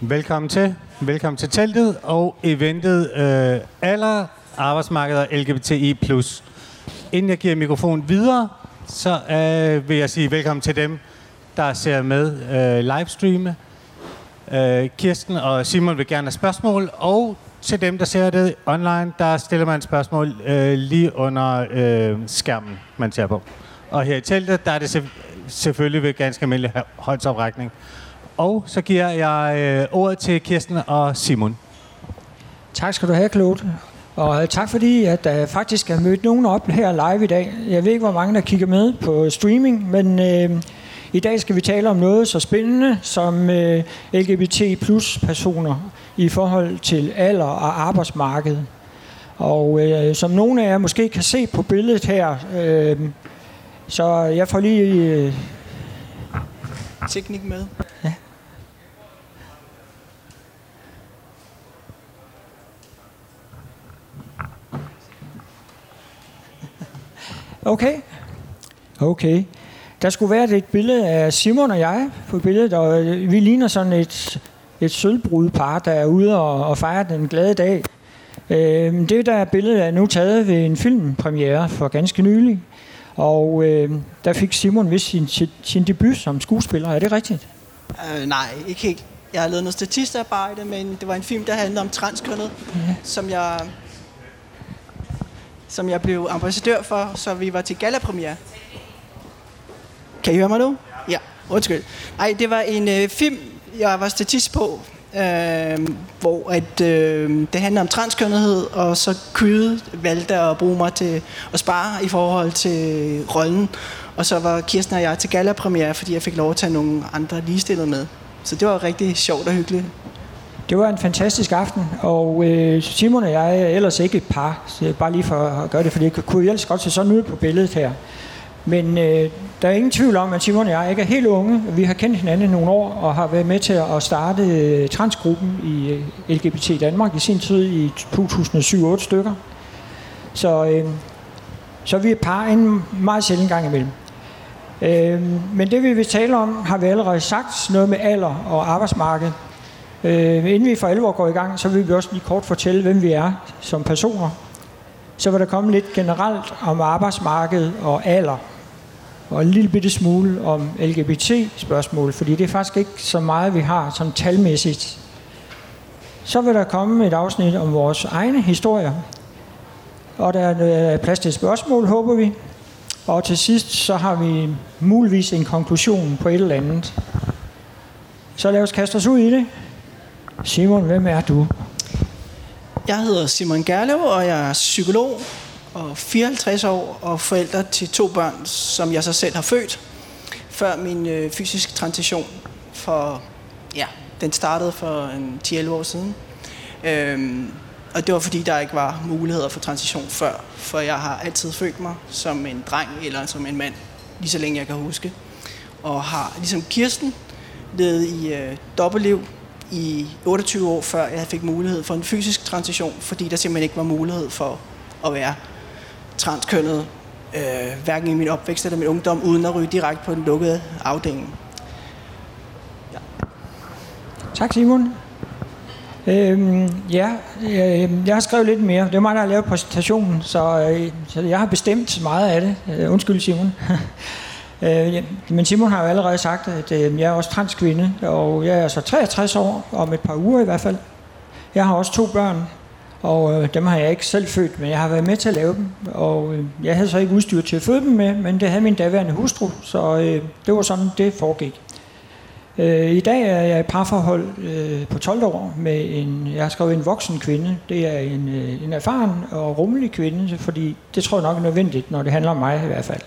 Velkommen til. Velkommen til teltet og eventet øh, Aller Arbejdsmarkedet LGBTI+. Inden jeg giver mikrofonen videre, så øh, vil jeg sige velkommen til dem, der ser med øh, livestreame. Øh, Kirsten og Simon vil gerne have spørgsmål, og til dem, der ser det online, der stiller man spørgsmål øh, lige under øh, skærmen, man ser på. Og her i teltet, der er det selvfølgelig ved ganske almindelig håndsoprækning. Og så giver jeg øh, ordet til Kirsten og Simon. Tak skal du have, Claude. Og øh, tak fordi, at der faktisk er mødt nogen op her live i dag. Jeg ved ikke, hvor mange der kigger med på streaming, men øh, i dag skal vi tale om noget så spændende som øh, LGBT plus personer i forhold til alder og arbejdsmarked. Og øh, som nogle af jer måske kan se på billedet her, øh, så jeg får lige... Øh, teknik med. Okay. Okay. Der skulle være et billede af Simon og jeg på billedet, og øh, vi ligner sådan et, et sølvbrudepar, der er ude og, og fejrer den glade dag. Øh, det der billede er nu taget ved en filmpremiere for ganske nylig, og øh, der fik Simon vist sin, sin, sin debut som skuespiller. Er det rigtigt? Uh, nej, ikke helt. Jeg har lavet noget statistarbejde, men det var en film, der handlede om transkønnet, ja. som jeg som jeg blev ambassadør for, så vi var til gallapremiere. Kan I høre mig nu? Ja, undskyld. Ej, det var en øh, film, jeg var statist på, øh, hvor at, øh, det handler om transkønnethed, og så Kyde valgte at bruge mig til at spare i forhold til rollen. Og så var Kirsten og jeg til gallapremiere, fordi jeg fik lov at tage nogle andre ligestillede med. Så det var rigtig sjovt og hyggeligt. Det var en fantastisk aften, og øh, Simon og jeg er ellers ikke et par, så jeg bare lige for at gøre det, for det kunne ellers godt se sådan ud på billedet her. Men øh, der er ingen tvivl om, at Simon og jeg ikke er helt unge. Vi har kendt hinanden i nogle år og har været med til at starte øh, transgruppen i øh, LGBT Danmark i sin tid i 2007-8 stykker. Så, øh, så vi er et par en meget sjældent gang imellem. Øh, men det vi vil tale om, har vi allerede sagt, noget med alder og arbejdsmarked. Øh, inden vi for alvor går i gang, så vil vi også lige kort fortælle, hvem vi er som personer. Så vil der komme lidt generelt om arbejdsmarkedet og alder. Og en lille bitte smule om LGBT-spørgsmål, fordi det er faktisk ikke så meget, vi har som talmæssigt. Så vil der komme et afsnit om vores egne historier. Og der er plads til et spørgsmål, håber vi. Og til sidst, så har vi muligvis en konklusion på et eller andet. Så lad os kaste os ud i det. Simon, hvem er du? Jeg hedder Simon Gerlev, og jeg er psykolog og 54 år og forælder til to børn, som jeg så selv har født, før min øh, fysiske transition for, ja, den startede for en 10-11 år siden. Øhm, og det var fordi, der ikke var muligheder for transition før, for jeg har altid følt mig som en dreng eller som en mand, lige så længe jeg kan huske. Og har, ligesom Kirsten, levet i øh, dobbeltliv i 28 år, før jeg fik mulighed for en fysisk transition, fordi der simpelthen ikke var mulighed for at være transkønnet, øh, hverken i min opvækst eller min ungdom, uden at ryge direkte på den lukkede afdeling. Ja. Tak, Simon. Øhm, ja, øh, jeg har skrevet lidt mere. Det er mig, der har lavet præsentationen, så, øh, så jeg har bestemt meget af det. Øh, undskyld, Simon. øh, men Simon har jo allerede sagt, at øh, jeg er også transkvinde, og jeg er så 63 år, om et par uger i hvert fald. Jeg har også to børn, og øh, dem har jeg ikke selv født, men jeg har været med til at lave dem. Og øh, jeg havde så ikke udstyr til at føde dem med, men det havde min daværende hustru, så øh, det var sådan, det foregik. Øh, I dag er jeg i parforhold øh, på 12 år med en, jeg har skrevet en voksen kvinde. Det er en, øh, en erfaren og rummelig kvinde, fordi det tror jeg nok er nødvendigt, når det handler om mig i hvert fald.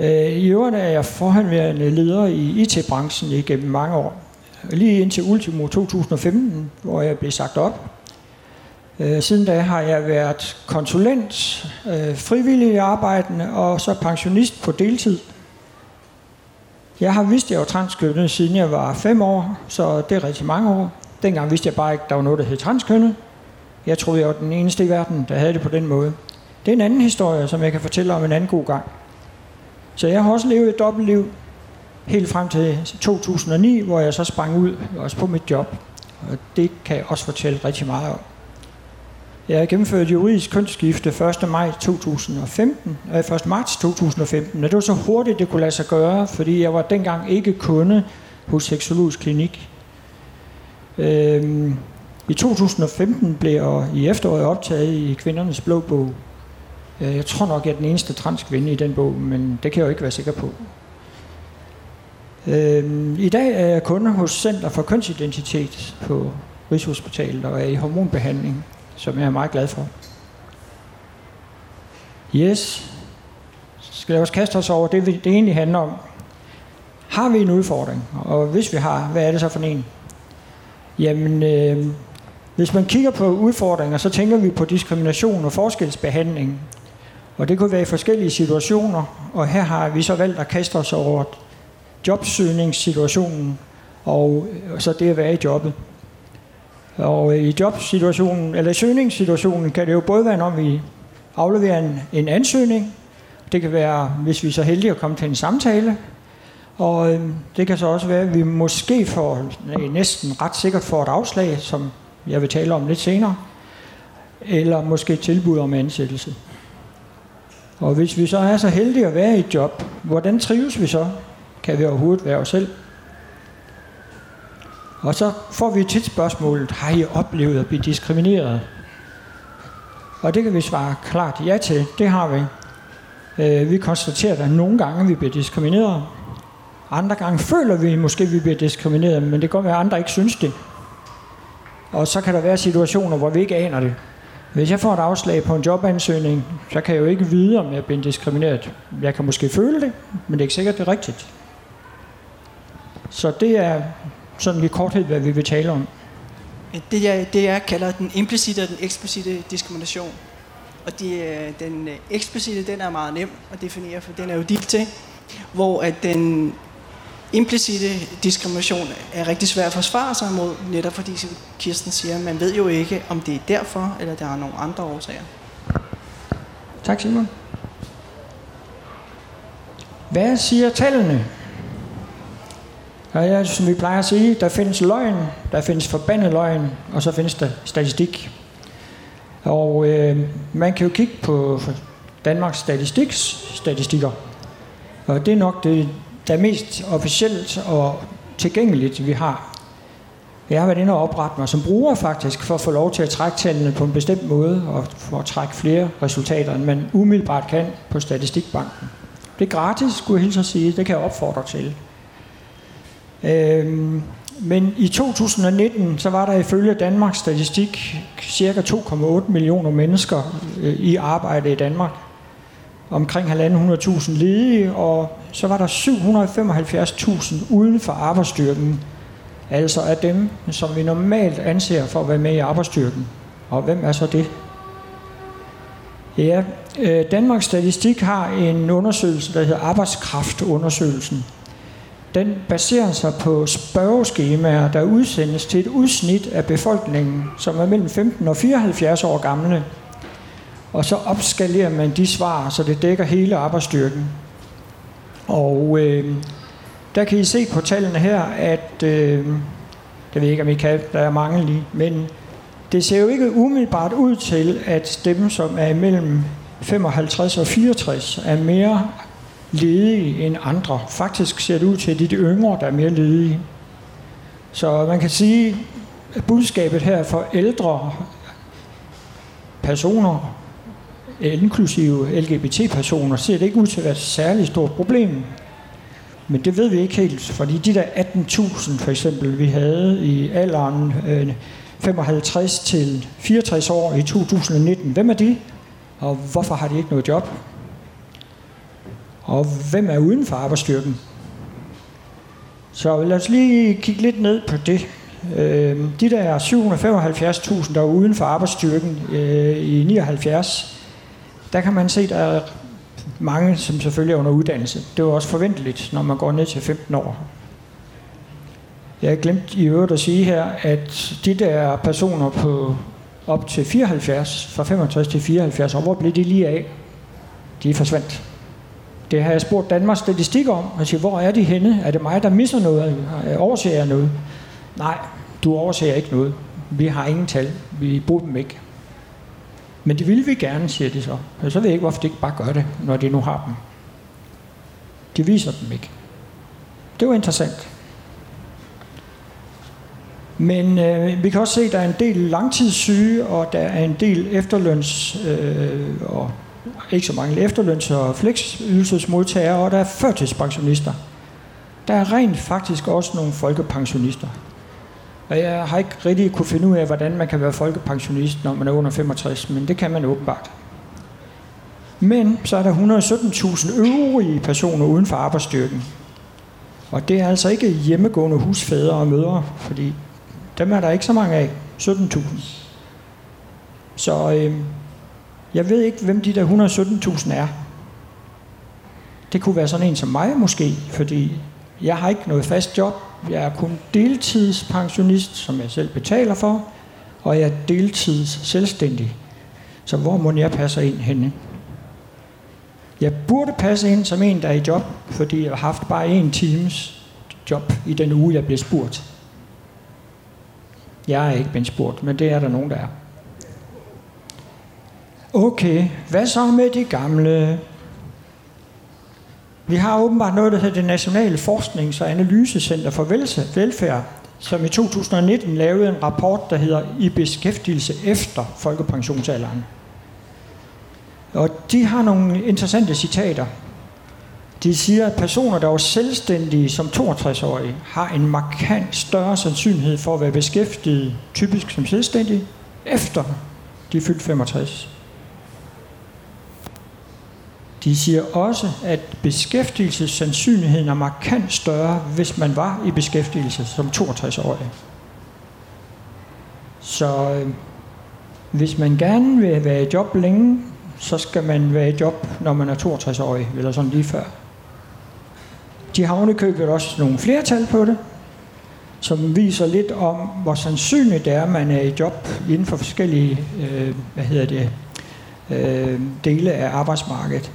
Øh, I øvrigt er jeg forhandværende leder i IT-branchen igennem mange år. Lige indtil ultimo 2015, hvor jeg blev sagt op. Øh, siden da har jeg været konsulent, øh, frivillig arbejdende og så pensionist på deltid. Jeg har vidst, at jeg var transkønnet, siden jeg var fem år, så det er rigtig mange år. Dengang vidste jeg bare ikke, at der var noget, der hed transkønnet. Jeg troede, jeg var den eneste i verden, der havde det på den måde. Det er en anden historie, som jeg kan fortælle om en anden god gang. Så jeg har også levet et dobbeltliv. helt frem til 2009, hvor jeg så sprang ud også på mit job. Og det kan jeg også fortælle rigtig meget om. Jeg gennemførte juridisk kønsskifte 1. maj 2015, øh, 1. marts 2015, og det var så hurtigt, det kunne lade sig gøre, fordi jeg var dengang ikke kunde hos Seksologisk Klinik. Øhm, I 2015 blev jeg i efteråret optaget i Kvindernes Blå Bog. Øh, jeg tror nok, jeg er den eneste transkvinde i den bog, men det kan jeg jo ikke være sikker på. Øh, I dag er jeg kunde hos Center for Kønsidentitet på Rigshospitalet og er i hormonbehandling, som jeg er meget glad for. Yes. Skal jeg også kaste os over det, det egentlig handler om. Har vi en udfordring? Og hvis vi har, hvad er det så for en? Jamen, øh, hvis man kigger på udfordringer, så tænker vi på diskrimination og forskelsbehandling. Og det kunne være i forskellige situationer, og her har vi så valgt at kaste os over jobsøgningssituationen, og så det at være i jobbet. Og i jobsituationen, eller søgningssituationen, kan det jo både være, når vi afleverer en, en ansøgning, det kan være, hvis vi er så heldige at komme til en samtale, og øhm, det kan så også være, at vi måske får, øh, næsten ret sikkert får et afslag, som jeg vil tale om lidt senere, eller måske et tilbud om ansættelse. Og hvis vi så er så heldige at være i et job, hvordan trives vi så? Kan vi overhovedet være os selv? Og så får vi tit spørgsmålet, har I oplevet at blive diskrimineret? Og det kan vi svare klart ja til, det har vi. Øh, vi konstaterer, at nogle gange vi bliver diskrimineret. Andre gange føler vi måske, at vi bliver diskrimineret, men det kan godt være, at andre ikke synes det. Og så kan der være situationer, hvor vi ikke aner det. Hvis jeg får et afslag på en jobansøgning, så kan jeg jo ikke vide, om jeg bliver diskrimineret. Jeg kan måske føle det, men det er ikke sikkert, det er rigtigt. Så det er sådan i korthed, hvad vi vil tale om. Det jeg, det jeg kalder den implicite og den eksplicite diskrimination. Og de, øh, den øh, eksplicite, den er meget nem at definere, for den er jo dit til. Hvor at den implicite diskrimination er rigtig svær at forsvare sig imod, netop fordi Kirsten siger, at man ved jo ikke, om det er derfor, eller der er nogle andre årsager. Tak Simon. Hvad siger tallene? Ja, som vi plejer at sige, der findes løgn, der findes forbandet løgn, og så findes der statistik. Og øh, man kan jo kigge på Danmarks statistiks statistikker. Og det er nok det, der er mest officielt og tilgængeligt, vi har. Jeg har været inde og oprette mig som bruger faktisk, for at få lov til at trække tallene på en bestemt måde, og for at trække flere resultater, end man umiddelbart kan på Statistikbanken. Det er gratis, skulle jeg hilse at sige. Det kan jeg opfordre til. Øhm, men i 2019, så var der ifølge Danmarks Statistik cirka 2,8 millioner mennesker øh, i arbejde i Danmark. Omkring 1.500.000 ledige, og så var der 775.000 uden for arbejdsstyrken. Altså af dem, som vi normalt anser for at være med i arbejdsstyrken. Og hvem er så det? Ja, øh, Danmarks Statistik har en undersøgelse, der hedder Arbejdskraftundersøgelsen. Den baserer sig på spørgeskemaer, der udsendes til et udsnit af befolkningen, som er mellem 15 og 74 år gamle. Og så opskalerer man de svar, så det dækker hele arbejdsstyrken. Og øh, der kan I se på tallene her, at, øh, det ved jeg ikke, om I kan, der er mange lige, men det ser jo ikke umiddelbart ud til, at dem, som er imellem 55 og 64, er mere ledige end andre. Faktisk ser det ud til, at det er de yngre, der er mere ledige. Så man kan sige, at budskabet her for ældre personer, Øh, inklusive LGBT-personer, ser det ikke ud til at være et særligt stort problem. Men det ved vi ikke helt, fordi de der 18.000 for eksempel, vi havde i alderen øh, 55 til 64 år i 2019, hvem er de? Og hvorfor har de ikke noget job? Og hvem er uden for arbejdsstyrken? Så lad os lige kigge lidt ned på det. Øh, de der 775.000, der er uden for arbejdsstyrken øh, i 79, der kan man se, der er mange, som selvfølgelig er under uddannelse. Det er også forventeligt, når man går ned til 15 år. Jeg har glemt i øvrigt at sige her, at de der personer på op til 74, fra 65 til 74 år, hvor blev de lige af? De er forsvandt. Det har jeg spurgt Danmarks Statistik om. og siger, hvor er de henne? Er det mig, der misser noget? Øh, overser jeg noget? Nej, du overser ikke noget. Vi har ingen tal. Vi bruger dem ikke. Men det vil vi gerne, siger de så. Og så ved jeg ikke, hvorfor de ikke bare gør det, når de nu har dem. De viser dem ikke. Det var interessant. Men øh, vi kan også se, at der er en del langtidssyge, og der er en del efterløns, øh, og ikke så mange efterløns- og fleksydelsesmodtagere, og der er førtidspensionister. Der er rent faktisk også nogle folkepensionister. Og jeg har ikke rigtig kunne finde ud af, hvordan man kan være folkepensionist, når man er under 65, men det kan man åbenbart. Men så er der 117.000 øvrige personer uden for arbejdsstyrken. Og det er altså ikke hjemmegående husfædre og mødre, fordi dem er der ikke så mange af. 17.000. Så øh, jeg ved ikke, hvem de der 117.000 er. Det kunne være sådan en som mig måske, fordi jeg har ikke noget fast job. Jeg er kun deltidspensionist, som jeg selv betaler for, og jeg er deltids selvstændig. Så hvor må jeg passer ind henne? Jeg burde passe ind som en, der er i job, fordi jeg har haft bare en times job i den uge, jeg blev spurgt. Jeg er ikke blevet spurgt, men det er der nogen, der er. Okay, hvad så med de gamle? Vi har åbenbart noget, der hedder det Nationale Forsknings- og Analysecenter for Velfærd, som i 2019 lavede en rapport, der hedder I beskæftigelse efter folkepensionsalderen. Og de har nogle interessante citater. De siger, at personer, der var selvstændige som 62-årige, har en markant større sandsynlighed for at være beskæftiget, typisk som selvstændige, efter de fyldte 65. De siger også, at beskæftigelsessandsynligheden er markant større, hvis man var i beskæftigelse som 62-årig. Så øh, hvis man gerne vil være i job længe, så skal man være i job, når man er 62-årig, eller sådan lige før. De har ovenikøbet også nogle flertal på det, som viser lidt om, hvor sandsynligt det er, at man er i job inden for forskellige øh, hvad hedder det, øh, dele af arbejdsmarkedet.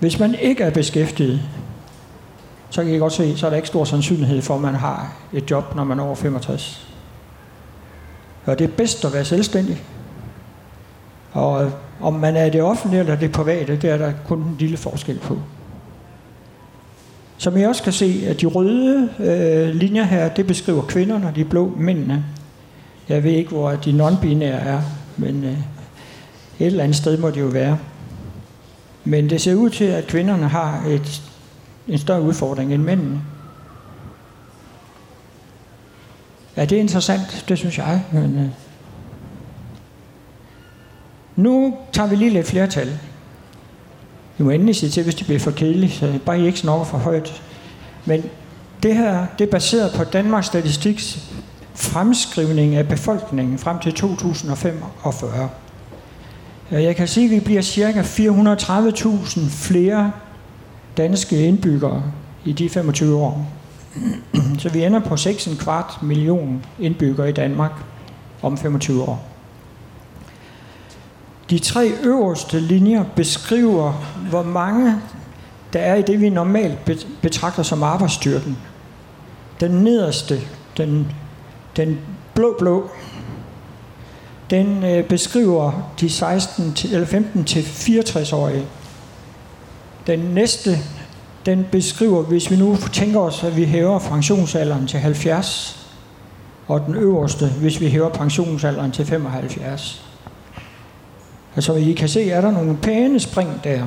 Hvis man ikke er beskæftiget, så kan I godt se, så er der ikke stor sandsynlighed for, at man har et job, når man er over 65. Og det er bedst at være selvstændig. Og øh, om man er det offentlige eller det private, det er der kun en lille forskel på. Som I også kan se, at de røde øh, linjer her, det beskriver kvinderne, de blå mændene. Jeg ved ikke, hvor de non-binære er, men øh, et eller andet sted må det jo være. Men det ser ud til, at kvinderne har et, en større udfordring end mændene. Ja, det er interessant, det synes jeg. Men, øh, nu tager vi lige lidt flertal. I må endelig sige til, hvis det bliver for kedeligt, så bare I ikke snakker for højt. Men det her, det er baseret på Danmarks Statistiks fremskrivning af befolkningen frem til 2045. Jeg kan sige, at vi bliver cirka 430.000 flere danske indbyggere i de 25 år. Så vi ender på 6,25 million indbyggere i Danmark om 25 år. De tre øverste linjer beskriver, hvor mange der er i det, vi normalt betragter som arbejdsstyrken. Den nederste, den, den blå-blå, den øh, beskriver de 16 til, eller 15 til 64-årige. Den næste, den beskriver, hvis vi nu tænker os, at vi hæver pensionsalderen til 70, og den øverste, hvis vi hæver pensionsalderen til 75. Altså, I kan se, er der nogle pæne spring der.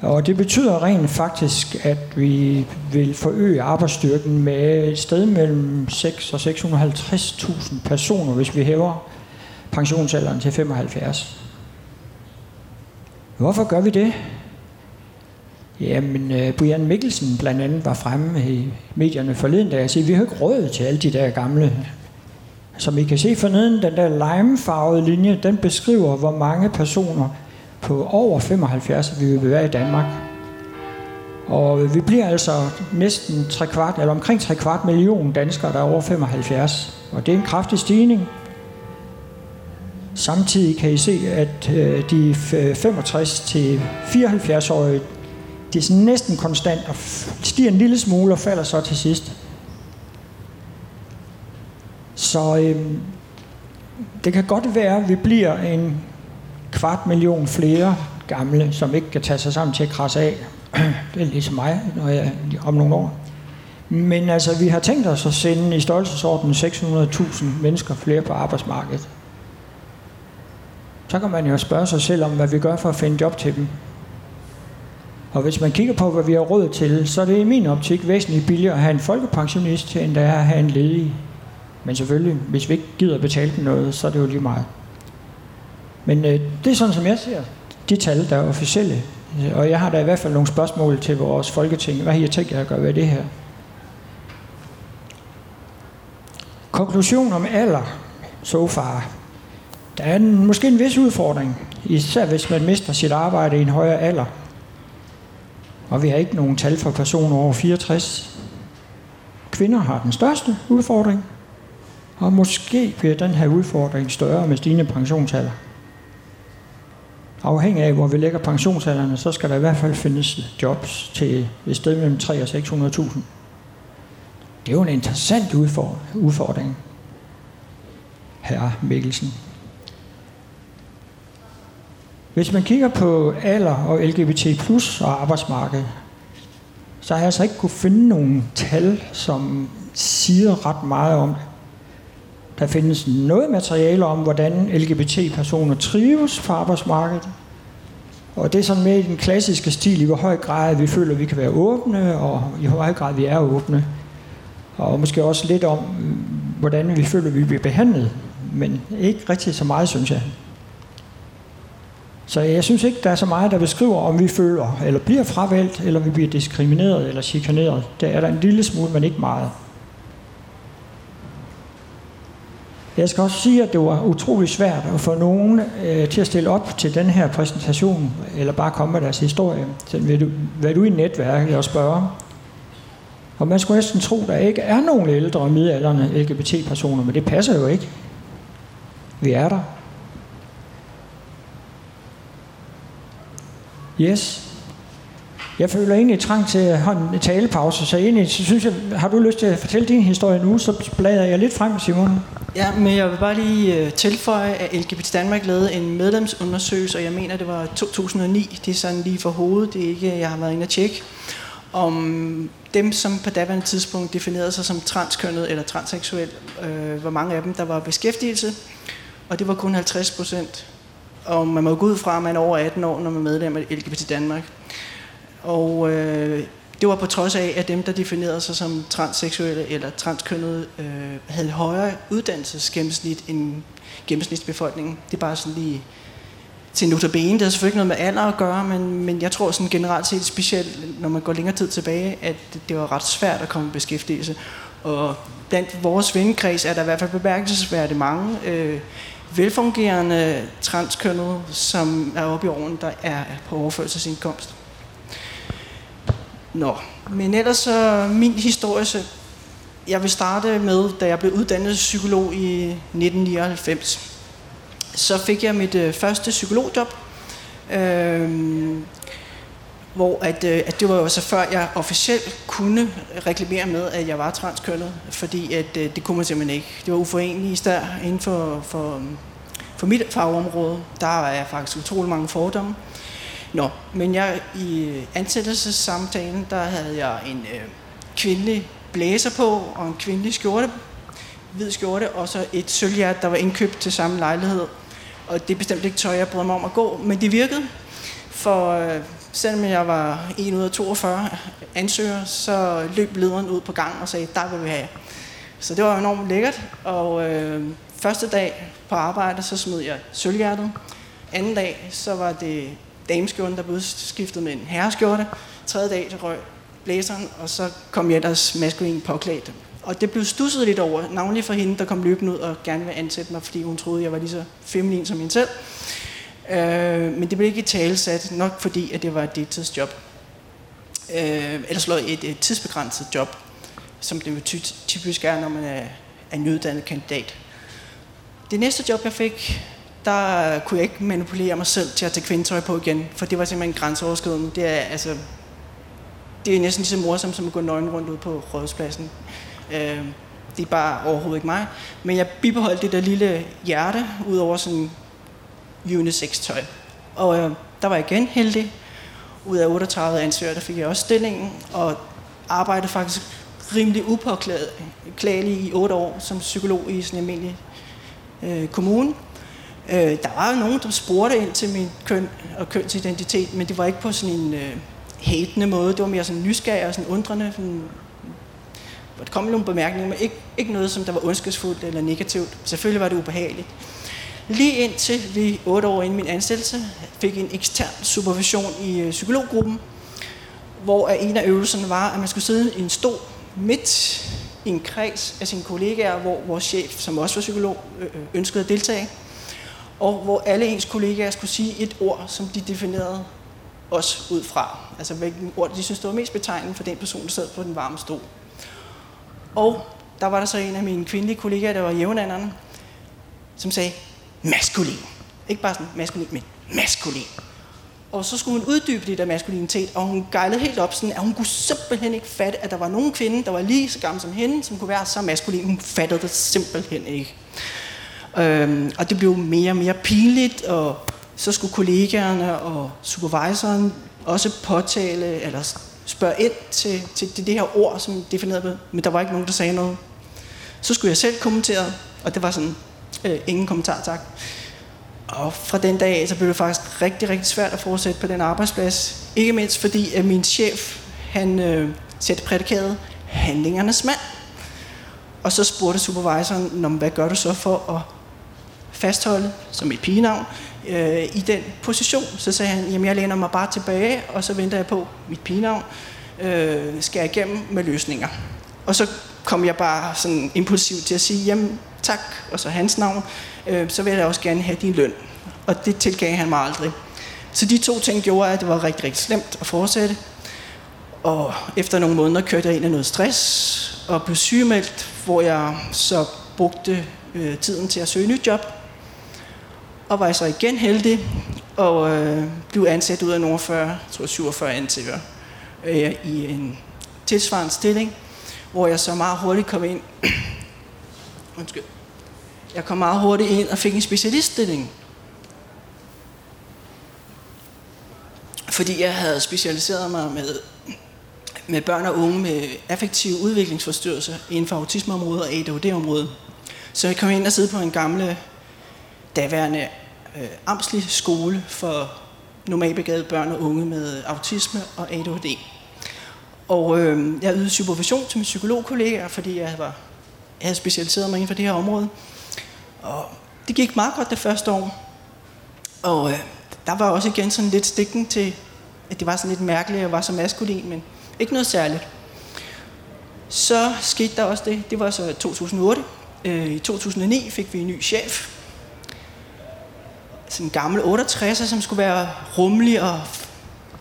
Og det betyder rent faktisk, at vi vil forøge arbejdsstyrken med et sted mellem 6 og 650.000 personer, hvis vi hæver pensionsalderen til 75. Hvorfor gør vi det? Jamen, øh, Brian Mikkelsen blandt andet var fremme i medierne forleden dag og sagde, vi har ikke råd til alle de der gamle. Som I kan se forneden, den der limefarvede linje, den beskriver, hvor mange personer på over 75 vi vil være i Danmark. Og vi bliver altså næsten tre kvart, eller omkring tre kvart million danskere, der er over 75. Og det er en kraftig stigning. Samtidig kan I se, at øh, de 65 til 74-årige, de er sådan næsten konstant og stiger en lille smule og falder så til sidst. Så øh, det kan godt være, at vi bliver en kvart million flere gamle, som ikke kan tage sig sammen til at krasse af. Det er ligesom mig, når jeg om nogle år. Men altså, vi har tænkt os at sende i størrelsesordenen 600.000 mennesker flere på arbejdsmarkedet. Så kan man jo spørge sig selv om, hvad vi gør for at finde job til dem. Og hvis man kigger på, hvad vi har råd til, så er det i min optik væsentligt billigere at have en folkepensionist, end det er at have en ledig. Men selvfølgelig, hvis vi ikke gider at betale dem noget, så er det jo lige meget. Men øh, det er sådan, som jeg ser de tal, der er officielle. Og jeg har da i hvert fald nogle spørgsmål til vores folketing. Hvad har I tænkt jer at gøre ved det her? Konklusion om alder, so far. Der er en, måske en vis udfordring, især hvis man mister sit arbejde i en højere alder. Og vi har ikke nogen tal for personer over 64. Kvinder har den største udfordring, og måske bliver den her udfordring større med stigende pensionsalder. Afhængig af, hvor vi lægger pensionsalderne, så skal der i hvert fald findes jobs til et sted mellem 3 og 600.000. Det er jo en interessant udfordring, herre Mikkelsen. Hvis man kigger på alder og LGBT plus og arbejdsmarked, så har jeg altså ikke kunne finde nogen tal, som siger ret meget om det. Der findes noget materiale om, hvordan LGBT-personer trives på arbejdsmarkedet. Og det er sådan med i den klassiske stil, i hvor høj grad vi føler, at vi kan være åbne, og i hvor høj grad vi er åbne. Og måske også lidt om, hvordan vi føler, at vi bliver behandlet. Men ikke rigtig så meget, synes jeg. Så jeg synes ikke, der er så meget, der beskriver, om vi føler, eller bliver fravalgt, eller vi bliver diskrimineret eller chikaneret. Der er der en lille smule, men ikke meget. Jeg skal også sige, at det var utrolig svært at få nogen øh, til at stille op til den her præsentation, eller bare komme med deres historie. Så vil du, vil du i netværket og spørge. Og man skulle næsten tro, at der ikke er nogen ældre midalderne LGBT-personer, men det passer jo ikke. Vi er der. Yes. Jeg føler egentlig trang til at have en talepause, så egentlig så synes jeg, har du lyst til at fortælle din historie nu, så bladrer jeg lidt frem, Simon. Ja, men jeg vil bare lige øh, tilføje, at LGBT Danmark lavede en medlemsundersøgelse, og jeg mener, det var 2009. Det er sådan lige for hovedet, det er ikke, jeg har været inde og tjekke, om dem, som på daværende tidspunkt definerede sig som transkønnet eller transseksuel, øh, hvor mange af dem, der var beskæftigelse, og det var kun 50 procent. Og man må gå ud fra, at man er over 18 år, når man er medlem af LGBT Danmark. Og øh, det var på trods af, at dem, der definerede sig som transseksuelle eller transkønnede, øh, havde højere uddannelsesgennemsnit end gennemsnitsbefolkningen. Det er bare sådan lige til notabene. Det har selvfølgelig noget med alder at gøre, men, men jeg tror sådan generelt set, specielt når man går længere tid tilbage, at det var ret svært at komme i beskæftigelse. Og blandt vores vennekreds er der i hvert fald bemærkelsesværdigt mange øh, velfungerende transkønnede, som er oppe i åren, der er på overførselsindkomst. Nå, men ellers så min historie, så jeg vil starte med, da jeg blev uddannet psykolog i 1999. Så fik jeg mit øh, første psykologjob, øh, hvor at, øh, at det var jo så før jeg officielt kunne reklamere med, at jeg var transkønnet, fordi at, øh, det kunne man simpelthen ikke. Det var uforeneligt der inden for, for, for mit fagområde. Der er faktisk utrolig mange fordomme. Nå, men jeg i ansættelsessamtalen, der havde jeg en øh, kvindelig blæser på og en kvindelig skjorte, hvid skjorte, og så et sølvhjert, der var indkøbt til samme lejlighed. Og det er bestemt ikke tøj, jeg brød mig om at gå, men det virkede. For øh, selvom jeg var 1 ud af 42 ansøgere, så løb lederen ud på gang og sagde, der vil vi have. Så det var enormt lækkert, og øh, første dag på arbejde, så smed jeg sølvhjertet. Anden dag, så var det dameskjorten, der blev skiftet med en herreskjorte. Tredje dag, så røg blæseren, og så kom jeg ellers maskulin påklædt. Og det blev stusset lidt over, navnlig for hende, der kom løbende ud og gerne ville ansætte mig, fordi hun troede, jeg var lige så feminin som hende selv. Øh, men det blev ikke talesat, nok fordi, at det var et deltidsjob. Øh, eller lå et, et tidsbegrænset job, som det jo typisk er, når man er, er en kandidat. Det næste job, jeg fik, der kunne jeg ikke manipulere mig selv til at tage kvindetøj på igen, for det var simpelthen grænseoverskridende. Det er, altså, det er næsten lige så morsomt som at gå nøgen rundt ud på rådspladsen. Øh, det er bare overhovedet ikke mig. Men jeg bibeholdt det der lille hjerte ud over sådan unisex-tøj. Og øh, der var jeg igen heldig. Ud af 38 ansøgere, der fik jeg også stillingen, og arbejdede faktisk rimelig upåklagelig i otte år som psykolog i sådan en almindelig øh, kommune. Øh, der var jo nogen, der spurgte ind til min køn og kønsidentitet, men det var ikke på sådan en øh, hatende måde. Det var mere sådan nysgerrig og sådan undrende. Sådan, hvor der kom nogle bemærkninger, men ikke, ikke noget, som der var ondskabsfuldt eller negativt. Selvfølgelig var det ubehageligt. Lige indtil vi otte år inden min ansættelse fik en ekstern supervision i øh, psykologgruppen, hvor en af øvelserne var, at man skulle sidde i en stol midt i en kreds af sine kollegaer, hvor vores chef, som også var psykolog, øh, øh, ønskede at deltage, og hvor alle ens kollegaer skulle sige et ord, som de definerede os ud fra. Altså hvilken ord de synes, det var mest betegnende for den person, der sad på den varme stol. Og der var der så en af mine kvindelige kollegaer, der var jævnaldrende, som sagde, maskulin. Ikke bare sådan maskulin, men maskulin. Og så skulle hun uddybe det der maskulinitet, og hun gejlede helt op, sådan, at hun kunne simpelthen ikke fatte, at der var nogen kvinde, der var lige så gammel som hende, som kunne være så maskulin. Hun fattede det simpelthen ikke. Øhm, og det blev mere og mere pinligt, og så skulle kollegaerne og supervisoren også påtale, eller spørge ind til, til det, det her ord, som definerede men der var ikke nogen, der sagde noget. Så skulle jeg selv kommentere, og det var sådan, øh, ingen kommentar tak. Og fra den dag så blev det faktisk rigtig, rigtig svært at fortsætte på den arbejdsplads. Ikke mindst fordi, at min chef, han øh, sætte prædikatet handlingernes mand. Og så spurgte supervisoren, hvad gør du så for at fastholde, som et pigenavn, øh, i den position. Så sagde han, jamen jeg læner mig bare tilbage, og så venter jeg på mit pigenavn, øh, skal jeg igennem med løsninger. Og så kom jeg bare sådan impulsivt til at sige, jamen tak, og så hans navn, øh, så vil jeg også gerne have din løn. Og det tilgav han mig aldrig. Så de to ting gjorde, at det var rigtig, rigtig slemt at fortsætte. Og efter nogle måneder kørte jeg ind i noget stress og blev sygemeldt, hvor jeg så brugte øh, tiden til at søge nyt job. Og var jeg så igen heldig og øh, blev ansat ud af nogle 40, tror 47 ansøgere øh, i en tilsvarende stilling, hvor jeg så meget hurtigt kom ind. Undskyld. Jeg kom meget hurtigt ind og fik en specialiststilling. Fordi jeg havde specialiseret mig med, med børn og unge med affektive udviklingsforstyrrelser inden for autismeområdet og ADHD-området. Så jeg kom ind og sidde på en gamle, daværende øh, amtslig skole for normalbegavede børn og unge med autisme og ADHD. Og øh, jeg ydede supervision til mine psykologkollegaer, fordi jeg, var, jeg havde specialiseret mig inden for det her område. Og det gik meget godt det første år. Og øh, der var også igen sådan lidt stikken til, at det var sådan lidt mærkeligt, at jeg var så maskulin, men ikke noget særligt. Så skete der også det, det var så 2008. Øh, I 2009 fik vi en ny chef. Sådan en gammel 68'er, som skulle være rummelig og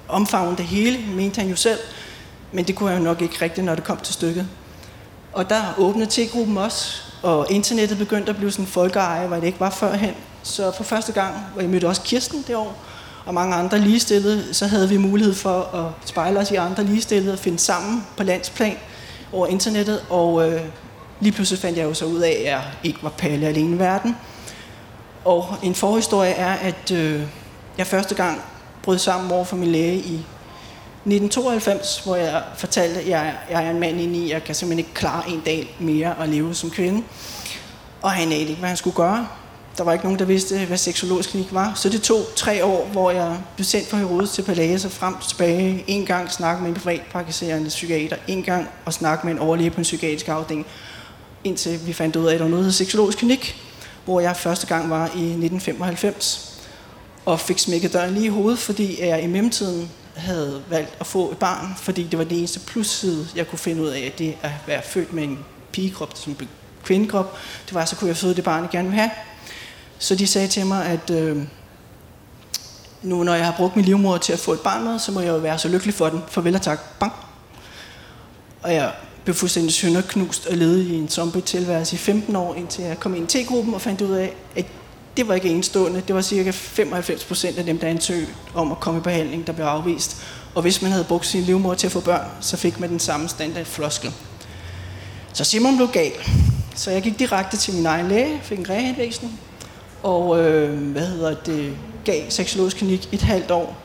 omfavne det hele, mente han jo selv. Men det kunne han jo nok ikke rigtigt, når det kom til stykket. Og der åbnede T-gruppen også, og internettet begyndte at blive sådan en folkeeje, hvor det ikke var førhen. Så for første gang, hvor jeg mødte også Kirsten det år, og mange andre ligestillede, så havde vi mulighed for at spejle os i andre ligestillede og finde sammen på landsplan over internettet. Og øh, lige pludselig fandt jeg jo så ud af, at jeg ikke var Palle alene i verden. Og en forhistorie er, at øh, jeg første gang brød sammen over for min læge i 1992, hvor jeg fortalte, at jeg, jeg er en mand inde i, jeg kan simpelthen ikke klare en dag mere at leve som kvinde. Og han anede ikke, hvad han skulle gøre. Der var ikke nogen, der vidste, hvad seksologisk klinik var. Så det tog tre år, hvor jeg blev sendt fra Herodes til Palais og frem og tilbage. En gang snakke med en privatpraktiserende psykiater, en gang og snakke med en overlæge på en psykiatrisk afdeling, indtil vi fandt ud af, at der var noget, der seksologisk klinik, hvor jeg første gang var i 1995 og fik smækket døren lige i hovedet, fordi jeg i mellemtiden havde valgt at få et barn, fordi det var det eneste plusside, jeg kunne finde ud af, det at være født med en pigekrop, som en kvindekrop, det var, så kunne jeg føde det barn, jeg gerne ville have. Så de sagde til mig, at øh, nu når jeg har brugt min livmor til at få et barn med, så må jeg jo være så lykkelig for den. Farvel og tak. Bang. Og jeg blev fuldstændig sønderknust og levede i en zombie-tilværelse i 15 år, indtil jeg kom ind i T-gruppen og fandt ud af, at det var ikke enestående. Det var cirka 95 procent af dem, der ansøgte om at komme i behandling, der blev afvist. Og hvis man havde brugt sin livmor til at få børn, så fik man den samme standard floskel. Så Simon blev gal. Så jeg gik direkte til min egen læge, fik en rehenlæsning, og øh, hvad hedder det, gav seksologisk klinik et halvt år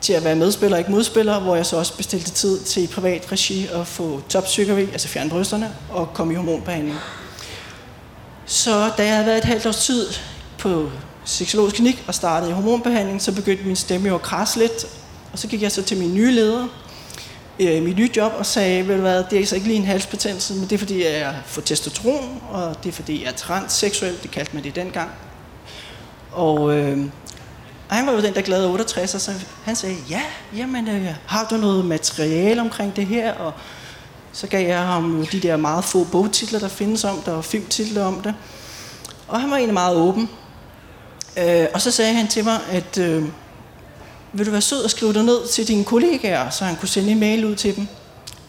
til at være medspiller, ikke modspiller, hvor jeg så også bestilte tid til privat regi at få toppsykologi, altså fjerne brysterne, og komme i hormonbehandling. Så da jeg havde været et halvt års tid på seksologisk klinik og startede i hormonbehandling, så begyndte min stemme jo at krasse lidt, og så gik jeg så til min nye leder, øh, mit nye job, og sagde, vel hvad, det er så ikke lige en halsbetændelse, men det er fordi, jeg får testosteron, og det er fordi, jeg er transseksuel, det kaldte man det dengang. Og øh, han var jo den, der glade 68, og så han sagde, ja, jamen, øh, har du noget materiale omkring det her? Og så gav jeg ham de der meget få bogtitler, der findes om det, og filmtitler om det. Og han var egentlig meget åben. Øh, og så sagde han til mig, at øh, vil du være sød og skrive det ned til dine kollegaer, så han kunne sende en mail ud til dem?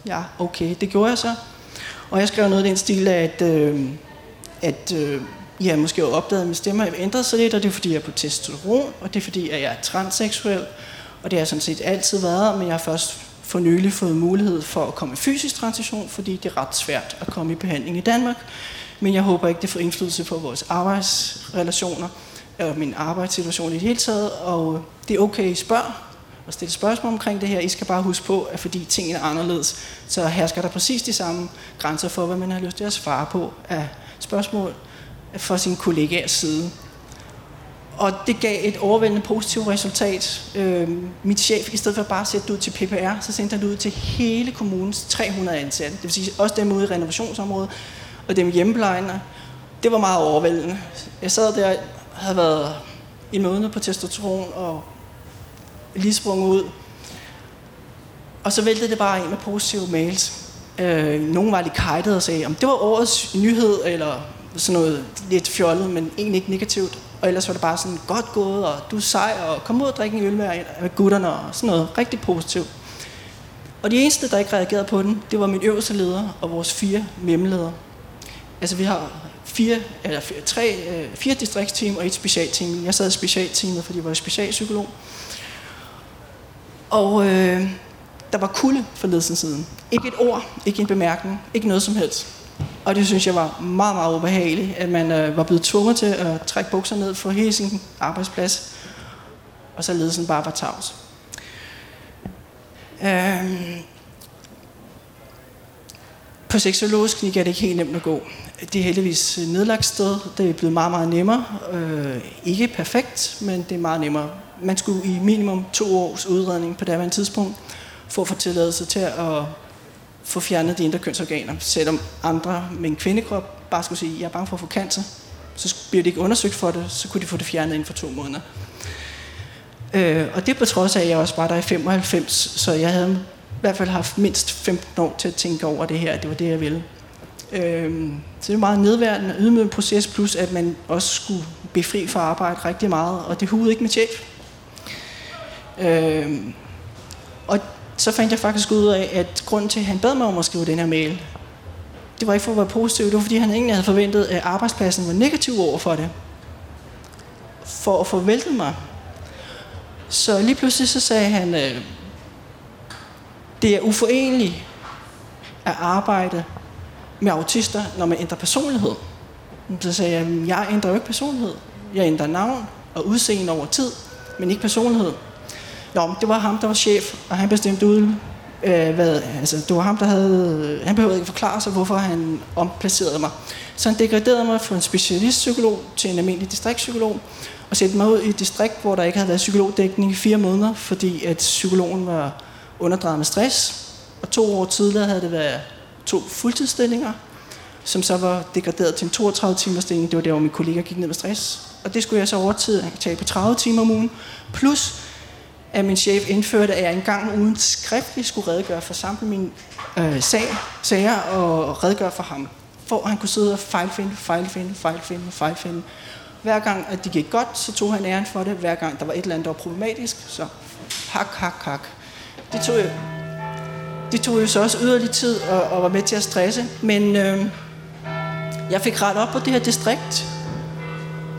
Ja, okay, det gjorde jeg så. Og jeg skrev noget i den stil af, at, øh, at øh, I har måske opdaget, at min stemme har ændret sig lidt, og det er fordi, jeg er på testosteron, og det er fordi, at jeg er transseksuel. Og det har sådan set altid været, men jeg har først for nylig fået mulighed for at komme i fysisk transition, fordi det er ret svært at komme i behandling i Danmark. Men jeg håber ikke, det får indflydelse på vores arbejdsrelationer og min arbejdssituation i det hele taget. Og det er okay, I spørger og stille spørgsmål omkring det her. I skal bare huske på, at fordi tingene er anderledes, så hersker der præcis de samme grænser for, hvad man har lyst til at svare på af spørgsmål fra sin kollegaers side. Og det gav et overvældende positivt resultat. Øh, mit chef, i stedet for bare at sætte det ud til PPR, så sendte han det ud til hele kommunens 300 ansatte. Det vil sige også dem ude i renovationsområdet, og dem hjemmeplejende. Det var meget overvældende. Jeg sad der, havde været i måned på testosteron, og lige sprunget ud. Og så væltede det bare ind med positive mails. Øh, nogle var lidt kajtet og sagde, om det var årets nyhed, eller sådan noget lidt fjollet, men egentlig ikke negativt. Og ellers var det bare sådan, godt gået, og du er sej, og kom ud og drikke en øl med gutterne, og sådan noget rigtig positivt. Og de eneste, der ikke reagerede på den, det var min øverste leder og vores fire memledere. Altså vi har fire, eller fire, tre, øh, fire distriktsteam og et specialteam. Jeg sad i specialteamet, fordi jeg var specialpsykolog. Og øh, der var kulde for ledelsens siden. Ikke et ord, ikke en bemærkning, ikke noget som helst. Og det synes jeg var meget, meget ubehageligt, at man øh, var blevet tvunget til at trække bukser ned for hele sin arbejdsplads, og så ledelsen bare var tavs. Øhm. på seksologisk klinik er det ikke helt nemt at gå. Det er heldigvis nedlagt sted. Det er blevet meget, meget nemmere. Øh, ikke perfekt, men det er meget nemmere. Man skulle i minimum to års udredning på det tidspunkt, for at få tilladelse til at få fjernet de indre kønsorganer. Selvom andre med en kvindekrop bare skulle sige, jeg er bange for at få cancer, så bliver de ikke undersøgt for det, så kunne de få det fjernet inden for to måneder. Øh, og det på trods af, at jeg også var der i 95, så jeg havde i hvert fald haft mindst 15 år til at tænke over det her, at det var det, jeg ville. Øh, så det er meget nedværende og ydmygende proces, plus at man også skulle befri fra arbejde rigtig meget, og det hudede ikke med chef. Øh, og så fandt jeg faktisk ud af, at grunden til, at han bad mig om at skrive den her mail, det var ikke for at være positiv, det var fordi han egentlig havde forventet, at arbejdspladsen var negativ over for det. For at få væltet mig. Så lige pludselig så sagde han, øh, det er uforeneligt at arbejde med autister, når man ændrer personlighed. Så sagde jeg, jeg ændrer jo ikke personlighed. Jeg ændrer navn og udseende over tid, men ikke personlighed. Nå, det var ham, der var chef, og han bestemte ud, øh, hvad, altså, det var ham, der havde, han behøvede ikke forklare sig, hvorfor han omplacerede mig. Så han degraderede mig fra en specialistpsykolog til en almindelig distriktspsykolog, og sætte mig ud i et distrikt, hvor der ikke havde været psykologdækning i fire måneder, fordi at psykologen var underdrejet med stress. Og to år tidligere havde det været to fuldtidsstillinger, som så var degraderet til en 32 timers stilling. Det var der, hvor min kollega gik ned med stress. Og det skulle jeg så overtid tage på 30 timer om ugen. Plus at min chef indførte, at jeg engang uden skriftligt skulle redegøre for samtlige mine øh, sag, sager og redegøre for ham. For han kunne sidde og fejlfinde, fejlfinde, fejlfinde, fejlfinde. Hver gang, at det gik godt, så tog han æren for det. Hver gang, der var et eller andet, der var problematisk, så hak, hak, hak. Det tog jo, det tog jo så også yderlig tid og, og var med til at stresse. Men øh, jeg fik ret op på det her distrikt,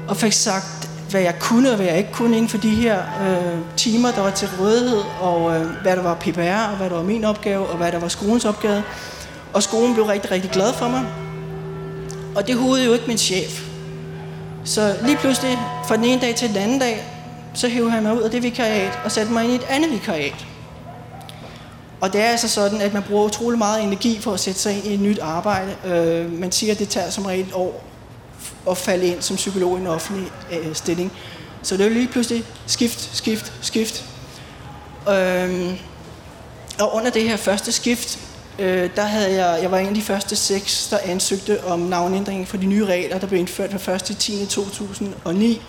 og fik sagt, hvad jeg kunne og hvad jeg ikke kunne inden for de her øh, timer, der var til rådighed, og øh, hvad der var PPR, og hvad der var min opgave, og hvad der var skolens opgave. Og skolen blev rigtig, rigtig glad for mig. Og det hovede jo ikke min chef. Så lige pludselig, fra den ene dag til den anden dag, så hævde han mig ud af det vikariat og satte mig ind i et andet vikariat. Og det er altså sådan, at man bruger utrolig meget energi for at sætte sig ind i et nyt arbejde. Øh, man siger, at det tager som regel et år at falde ind som psykolog i en offentlig øh, stilling. Så det er lige pludselig skift, skift, skift. Øhm, og under det her første skift, øh, der havde jeg, jeg var en af de første seks, der ansøgte om navnændring for de nye regler, der blev indført fra 1. 10. 2009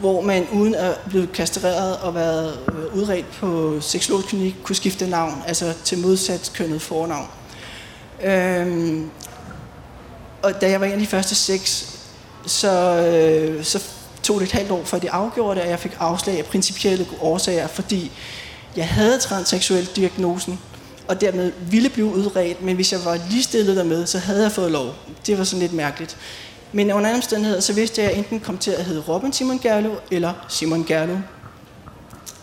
hvor man uden at blive kastreret og været øh, udredt på seksologisk klinik, kunne skifte navn, altså til modsat kønnet fornavn. Øhm, og da jeg var en af de første seks, så, øh, så tog det et halvt år, før de afgjorde det, og jeg fik afslag af principielle årsager, fordi jeg havde transseksuel diagnosen, og dermed ville blive udredt, men hvis jeg var lige stillet dermed, så havde jeg fået lov. Det var sådan lidt mærkeligt. Men under andre omstændigheder, så vidste jeg, at jeg enten kom til at hedde Robin Simon Gerlo eller Simon Gerlo.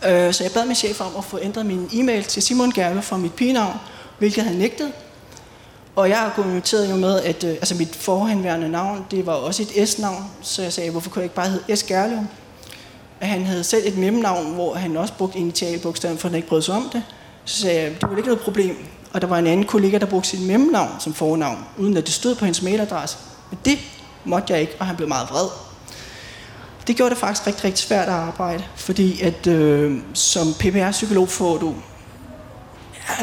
Øh, så jeg bad min chef om at få ændret min e-mail til Simon Gerlo fra mit pigenavn, hvilket han nægtede. Og jeg argumenterede jo med, at øh, altså mit forhenværende navn, det var også et S-navn, så jeg sagde, hvorfor kunne jeg ikke bare hedde S. Gerlev? At han havde selv et mellemnavn, hvor han også brugte initialbogstaven, for han ikke brød sig om det. Så sagde jeg, det var ikke noget problem. Og der var en anden kollega, der brugte sit mellemnavn som fornavn, uden at det stod på hans mailadresse. Men det måtte jeg ikke, og han blev meget vred. Det gjorde det faktisk rigtig, rigtig svært at arbejde, fordi at øh, som PPR-psykolog får du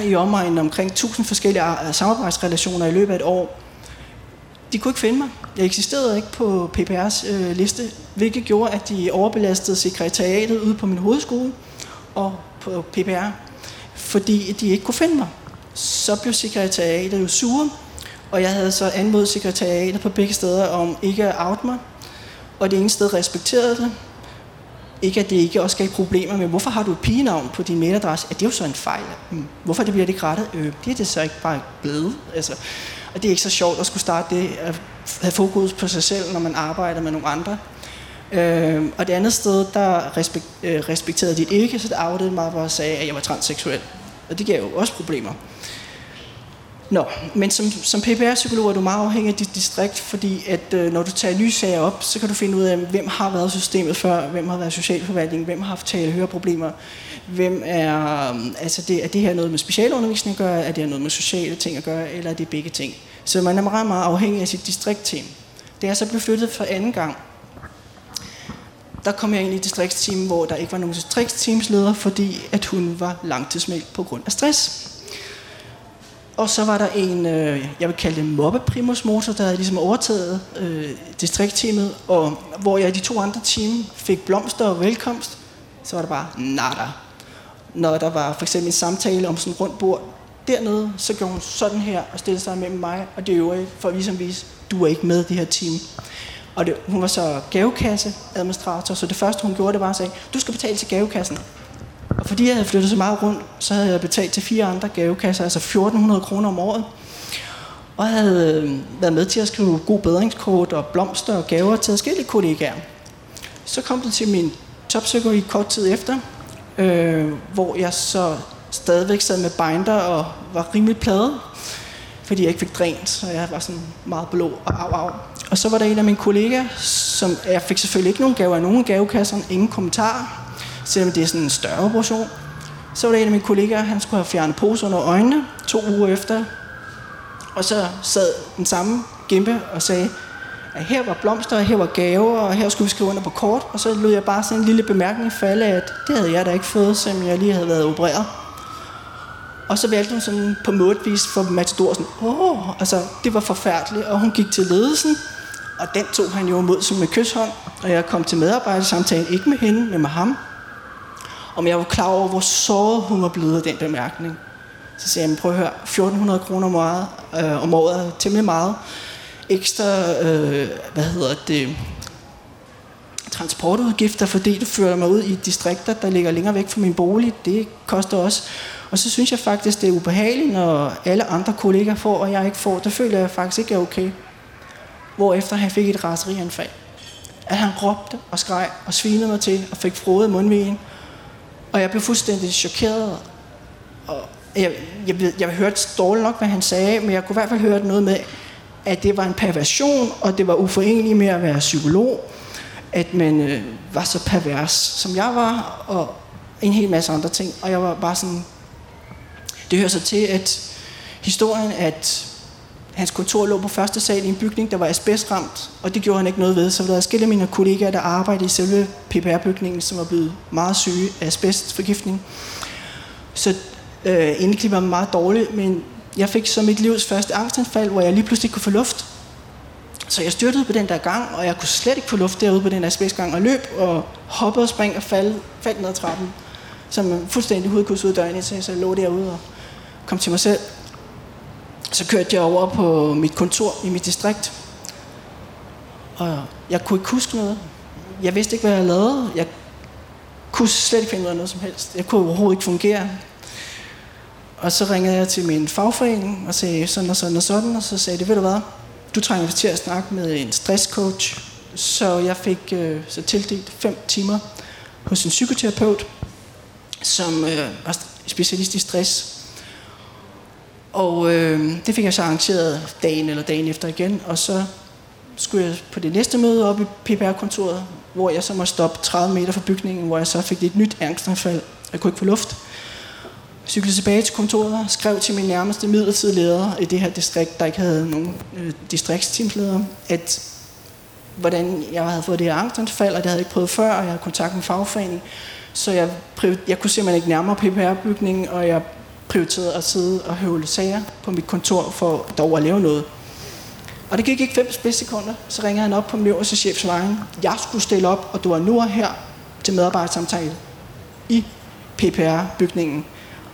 i omegnen omkring 1000 forskellige øh, samarbejdsrelationer i løbet af et år. De kunne ikke finde mig. Jeg eksisterede ikke på PPR's øh, liste, hvilket gjorde, at de overbelastede sekretariatet ude på min hovedskole og på PPR, fordi de ikke kunne finde mig. Så blev sekretariatet jo sure, og jeg havde så anmodet sekretariatet på begge steder om ikke at out mig. Og det ene sted respekterede det. Ikke at det ikke også gav problemer med, hvorfor har du et pigenavn på din mailadresse? Er det jo så en fejl? Mm. Hvorfor det bliver det ikke rettet? Øh, det er det så ikke bare blevet. Altså, og det er ikke så sjovt at skulle starte det, at have fokus på sig selv, når man arbejder med nogle andre. Øh, og det andet sted, der øh, respekterede de ikke, så det outede mig og sagde, at jeg var transseksuel. Og det gav jo også problemer. Nå, men som, som PPR-psykolog er du meget afhængig af dit distrikt, fordi at øh, når du tager nye sager op, så kan du finde ud af, hvem har været systemet før, hvem har været socialforvaltning, hvem har haft tale høreproblemer, hvem er, øh, altså det, er det her noget med specialundervisning at gøre, er det her noget med sociale ting at gøre, eller er det begge ting. Så man er meget, meget afhængig af sit distriktteam. Det er så blevet flyttet for anden gang. Der kom jeg ind i distriktsteam, hvor der ikke var nogen distriktsteamsleder, fordi at hun var langtidsmeldt på grund af stress. Og så var der en, øh, jeg vil kalde det mobbeprimusmotor, der havde ligesom overtaget øh, distriktteamet, og hvor jeg i de to andre team fik blomster og velkomst, så var der bare nada. Når der var for eksempel en samtale om sådan en rundt bord dernede, så gjorde hun sådan her og stillede sig mellem mig og det øvrige, for at vise om vise, du er ikke med i det her team. Og det, hun var så gavekasse administrator, så det første hun gjorde, det var at sige, du skal betale til gavekassen. Og fordi jeg havde flyttet så meget rundt, så havde jeg betalt til fire andre gavekasser, altså 1400 kroner om året. Og havde øh, været med til at skrive god bedringskort og blomster og gaver til forskellige kollegaer. Så kom det til min toppsykologi kort tid efter, øh, hvor jeg så stadigvæk sad med binder og var rimelig pladet, fordi jeg ikke fik drænt, så jeg var sådan meget blå og af, af. Og så var der en af mine kollegaer, som jeg fik selvfølgelig ikke nogen gaver af nogen gavekasser, ingen kommentarer, selvom det er sådan en større operation. Så var der en af mine kollegaer, han skulle have fjernet pose under øjnene to uger efter. Og så sad den samme gimpe og sagde, at her var blomster, og her var gaver, og her skulle vi skrive under på kort. Og så lød jeg bare sådan en lille bemærkning falde, at det havde jeg da ikke fået, selvom jeg lige havde været opereret. Og så valgte hun sådan på måtvis for Matador sådan, åh, altså det var forfærdeligt. Og hun gik til ledelsen, og den tog han jo imod som med kysshånd. Og jeg kom til medarbejdersamtalen, ikke med hende, men med ham om jeg var klar over, hvor såret hun var blevet af den bemærkning. Så sagde jeg, prøv at høre, 1400 kroner om året, øh, om året er temmelig meget. Ekstra, øh, hvad hedder det, transportudgifter, fordi du fører mig ud i distrikter, der ligger længere væk fra min bolig. Det koster også. Og så synes jeg faktisk, det er ubehageligt, når alle andre kollegaer får, og jeg ikke får. Det føler jeg faktisk ikke er okay. Hvorefter han fik et raserianfald. at han råbte og skreg og svinede mig til og fik frodet mundvigen. Og jeg blev fuldstændig chokeret. Og jeg, jeg, jeg, jeg hørte dårligt nok, hvad han sagde, men jeg kunne i hvert fald høre noget med, at det var en perversion, og det var uforeneligt med at være psykolog, at man øh, var så pervers, som jeg var, og en hel masse andre ting. Og jeg var bare sådan, det hører sig til, at historien, at hans kontor lå på første sal i en bygning, der var asbestramt, og det gjorde han ikke noget ved. Så der er skille mine kollegaer, der arbejdede i selve PPR-bygningen, som var blevet meget syge af asbestforgiftning. Så øh, indeklippet var meget dårligt, men jeg fik så mit livs første angstanfald, hvor jeg lige pludselig kunne få luft. Så jeg styrtede på den der gang, og jeg kunne slet ikke få luft derude på den asbestgang, og løb og hoppede og sprang og faldt, faldt ned ad trappen, som fuldstændig hovedkuds ud af døren, så jeg lå derude og kom til mig selv. Så kørte jeg over på mit kontor i mit distrikt, og jeg kunne ikke huske noget. Jeg vidste ikke, hvad jeg lavede. Jeg kunne slet ikke finde ud af noget som helst. Jeg kunne overhovedet ikke fungere. Og så ringede jeg til min fagforening og sagde sådan og sådan og sådan, og så sagde de, ved du hvad, du trænger til at snakke med en stresscoach. Så jeg fik øh, så tildelt fem timer hos en psykoterapeut, som øh, var specialist i stress. Og øh, det fik jeg så arrangeret dagen eller dagen efter igen, og så skulle jeg på det næste møde op i PPR-kontoret, hvor jeg så må stoppe 30 meter fra bygningen, hvor jeg så fik et nyt angstanfald. Jeg kunne ikke få luft cyklede tilbage til kontoret, skrev til min nærmeste midlertidige leder i det her distrikt, der ikke havde nogen øh, distriktsteamsleder, at hvordan jeg havde fået det her angstanfald, og det havde jeg ikke prøvet før, og jeg havde kontakt med fagforeningen. Så jeg, jeg kunne simpelthen ikke nærmere PPR-bygningen, og jeg prioriteret at sidde og høvle sager på mit kontor for dog at lave noget. Og det gik ikke fem sekunder, så ringer han op på min øverste chefs vejen. Jeg skulle stille op, og du er nu her til medarbejdersamtale i PPR-bygningen.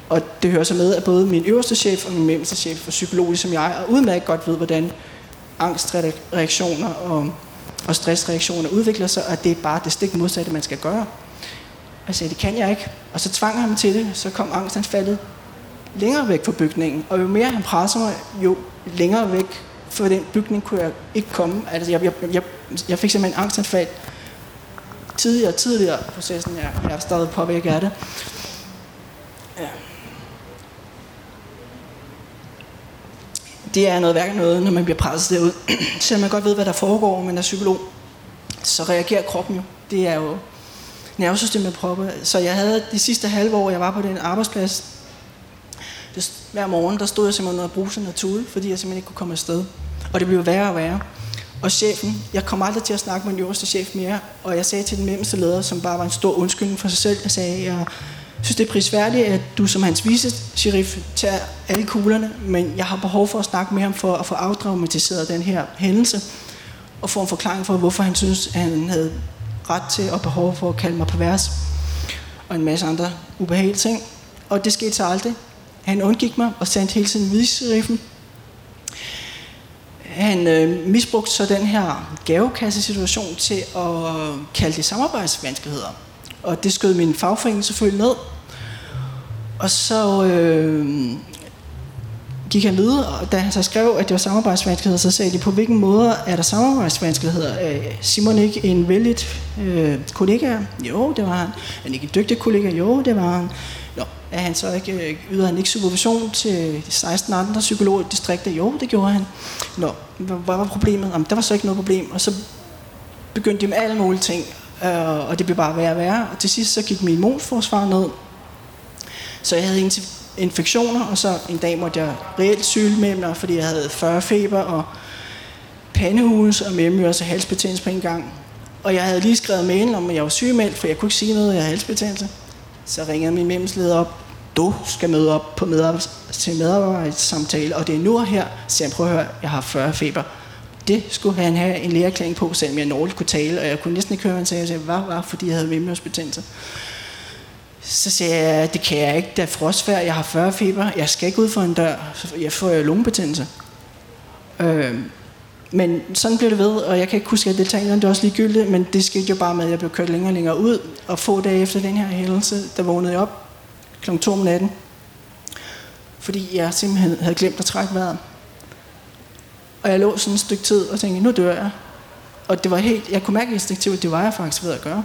Og det hører så med, at både min øverste chef og min mellemste chef for psykologi som jeg, og udmærket godt ved, hvordan angstreaktioner og, og stressreaktioner udvikler sig, og det er bare det stik modsatte, man skal gøre. Jeg sagde, det kan jeg ikke. Og så tvang han mig til det, så kom angstanfaldet længere væk fra bygningen. Og jo mere han presser mig, jo længere væk fra den bygning kunne jeg ikke komme. Altså, jeg, jeg, jeg, jeg fik simpelthen angstanfald tidligere og tidligere i processen. Jeg, jeg er stadig påvirket af det. Ja. det er noget værk noget, når man bliver presset derud. Selvom man godt ved, hvad der foregår, men er psykolog, så reagerer kroppen jo. Det er jo nervesystemet proppe. Så jeg havde de sidste halve år, jeg var på den arbejdsplads, det, hver morgen, der stod jeg simpelthen under brusen og tude, fordi jeg simpelthen ikke kunne komme afsted. Og det blev værre og værre. Og chefen, jeg kom aldrig til at snakke med den øverste chef mere, og jeg sagde til den mellemste leder, som bare var en stor undskyldning for sig selv, jeg sagde, jeg synes, det er prisværdigt, at du som hans vise sheriff tager alle kuglerne, men jeg har behov for at snakke med ham for at få afdramatiseret den her hændelse, og få en forklaring for, hvorfor han synes, at han havde ret til og behov for at kalde mig pervers, og en masse andre ubehagelige ting. Og det skete så aldrig. Han undgik mig og sendte hele tiden vice-sheriffen. Han øh, misbrugte så den her gavekassesituation til at kalde det samarbejdsvanskeligheder. Og det skød min fagforening selvfølgelig ned. Og så øh, gik han videre, og da han så skrev, at det var samarbejdsvanskeligheder, så sagde de, på hvilken måde er der samarbejdsvanskeligheder? Er Simon ikke en vældig øh, kollega? Jo, det var han. Er han ikke en dygtig kollega? Jo, det var han. Nå, er han så ikke, yder han ikke supervision til de 16 andre psykologer i? Jo, det gjorde han. Nå, hvad var problemet? Jamen, der var så ikke noget problem. Og så begyndte de med alle mulige ting øh, og det blev bare værre og værre. Og til sidst så gik min immunforsvar ned. Så jeg havde infektioner, og så en dag måtte jeg reelt syge med mig, fordi jeg havde 40 feber og pandehus og mellemøres og halsbetændelse på en gang. Og jeg havde lige skrevet mail om, at jeg var sygemeldt, for jeg kunne ikke sige noget, jeg havde halsbetændelse. Så ringede min mellemsleder op, du skal møde op på medarbejds- til medarbejdssamtale, og det er nu og her, så jeg prøver at høre, jeg har 40 feber. Det skulle han have en lægerklæring på, selvom jeg nåligt kunne tale, og jeg kunne næsten ikke høre, hvad han sagde. Jeg sagde, hvad var, fordi jeg havde vimmelhusbetændelse. Så sagde jeg, det kan jeg ikke, det er frostvær, jeg har 40 feber, jeg skal ikke ud for en dør, jeg får lungebetændelse. Øh, men sådan blev det ved, og jeg kan ikke huske, at detaljerne det er også ligegyldigt, men det skete jo bare med, at jeg blev kørt længere og længere ud, og få dage efter den her hændelse, der vågnede jeg op kl. 2 om natten, fordi jeg simpelthen havde glemt at trække vejret. Og jeg lå sådan et stykke tid og tænkte, nu dør jeg. Og det var helt, jeg kunne mærke instinktivt, at det var jeg faktisk ved at gøre.